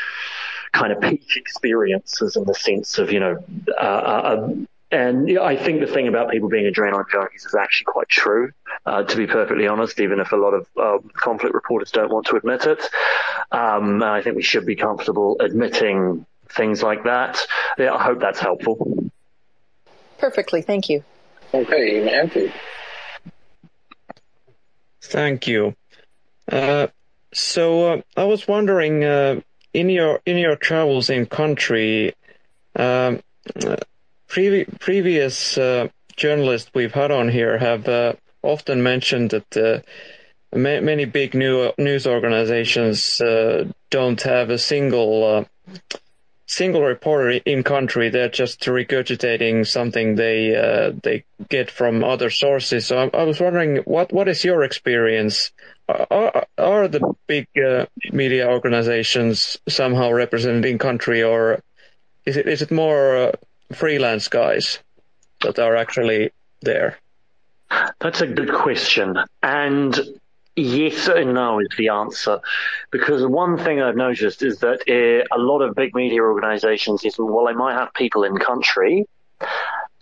kind of peak experiences in the sense of, you know, uh, uh, and yeah, I think the thing about people being adrenaline junkies is actually quite true, uh, to be perfectly honest, even if a lot of uh, conflict reporters don't want to admit it. Um, I think we should be comfortable admitting things like that. Yeah, I hope that's helpful. Perfectly. Thank you. Okay, Anthony. Thank you. Uh, so uh, I was wondering, uh, in your in your travels in country, um, Previ- previous uh, journalists we've had on here have uh, often mentioned that uh, ma- many big new news organizations uh, don't have a single uh, single reporter in country. They're just regurgitating something they uh, they get from other sources. So I, I, was wondering, what what is your experience? Are, are the big media organizations somehow represented in country, or is it is it more freelance guys that are actually there? That's a good question. And yes and no is the answer. Because one thing I've noticed is that uh, a lot of big media organizations, is, while they might have people in country,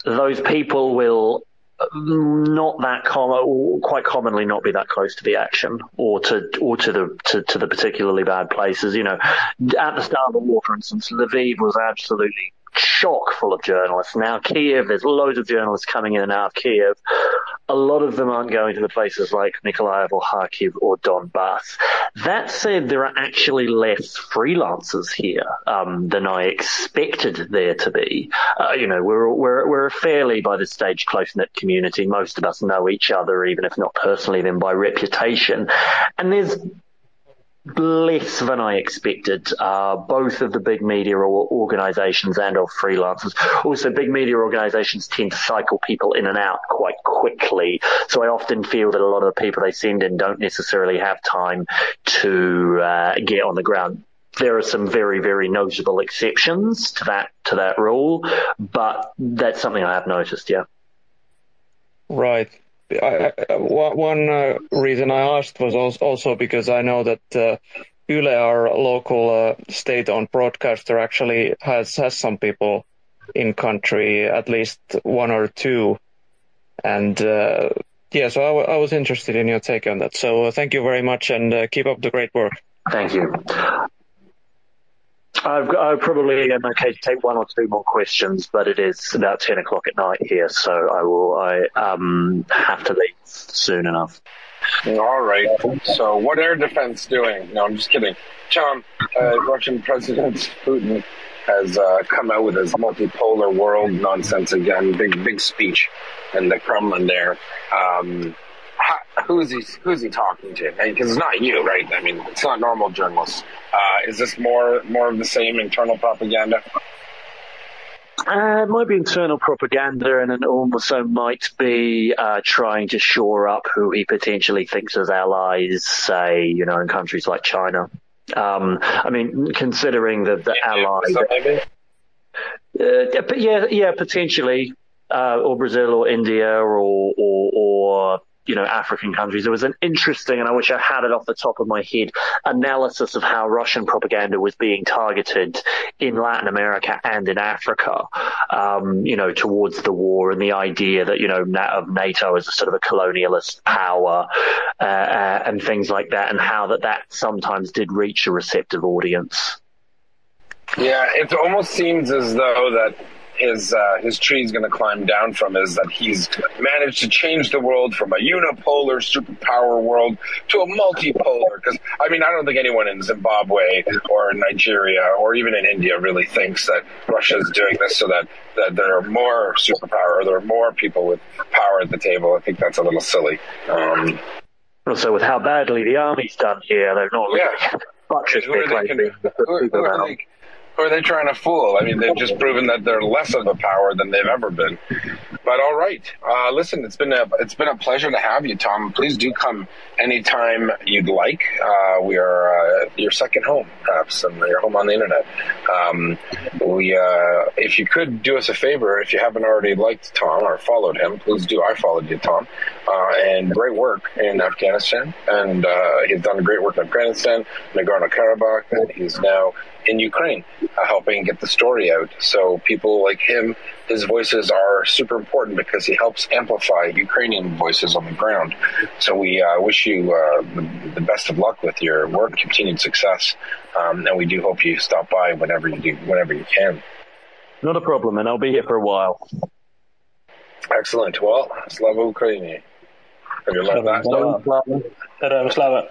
those people will not that common, quite commonly not be that close to the action or to or to the to, to the particularly bad places. You know, at the start of the war, for instance, Lviv was absolutely chock full of journalists. Now Kiev, there's loads of journalists coming in and out of Kiev. A lot of them aren't going to the places like Nikolaev or Kharkiv or Donbass. That said, there are actually less freelancers here um, than I expected there to be. Uh, you know, we're we're we're a fairly by this stage close knit community. Most of us know each other, even if not personally, then by reputation. And there's less than I expected, uh, both of the big media organizations and of freelancers. Also, big media organizations tend to cycle people in and out quite quickly. So I often feel that a lot of the people they send in don't necessarily have time to uh, get on the ground. There are some very, very notable exceptions to that to that rule, but that's something I have noticed. Yeah. Right. I, one uh, reason I asked was also because I know that uh, our local uh, state-owned broadcaster, actually has has some people in country, at least one or two, and uh, yeah. So I, w- I was interested in your take on that. So uh, thank you very much, and uh, keep up the great work. Thank you. I've, I probably am okay to take one or two more questions, but it is about ten o'clock at night here, so I will I um have to leave soon enough. All right. So, what air defense doing? No, I'm just kidding. John, uh, Russian President Putin has uh, come out with his multipolar world nonsense again. Big big speech in the Kremlin there. Um, who's he who's he talking to? Because it's not you, right? I mean, it's not normal journalists. Uh, is this more more of the same internal propaganda? Uh, it might be internal propaganda, and it also might be uh, trying to shore up who he potentially thinks as allies, say, you know, in countries like China. Um, I mean, considering the, the allies. Uh, but yeah, yeah, potentially, uh, or Brazil or India or, or, or you know, African countries. There was an interesting, and I wish I had it off the top of my head, analysis of how Russian propaganda was being targeted in Latin America and in Africa, um, you know, towards the war and the idea that, you know, of NATO as a sort of a colonialist power, uh, uh, and things like that, and how that that sometimes did reach a receptive audience. Yeah, it almost seems as though that his uh, his tree is going to climb down from is that he's managed to change the world from a unipolar superpower world to a multipolar. Because I mean, I don't think anyone in Zimbabwe or Nigeria or even in India really thinks that Russia is doing this so that that there are more superpower or there are more people with power at the table. I think that's a little silly. Um, also, with how badly the army's done here, they're not really yeah. much as Who who are they trying to fool? I mean, they've just proven that they're less of a power than they've ever been. But all right, uh, listen, it's been a it's been a pleasure to have you, Tom. Please do come anytime you'd like. Uh, we are uh, your second home, perhaps, and your home on the internet. Um, we, uh, if you could do us a favor, if you haven't already liked Tom or followed him, please do. I followed you, Tom, uh, and great work in Afghanistan, and uh, he's done great work in Afghanistan, Nagorno Karabakh, and he's now in Ukraine, uh, helping get the story out. So people like him, his voices are super important because he helps amplify Ukrainian voices on the ground. So we uh, wish you uh, the best of luck with your work, continued success, um, and we do hope you stop by whenever you do, whenever you can. Not a problem, and I'll be here for a while. Excellent. Well, Slava Ukraini. Have you learned that? Slava. Slava.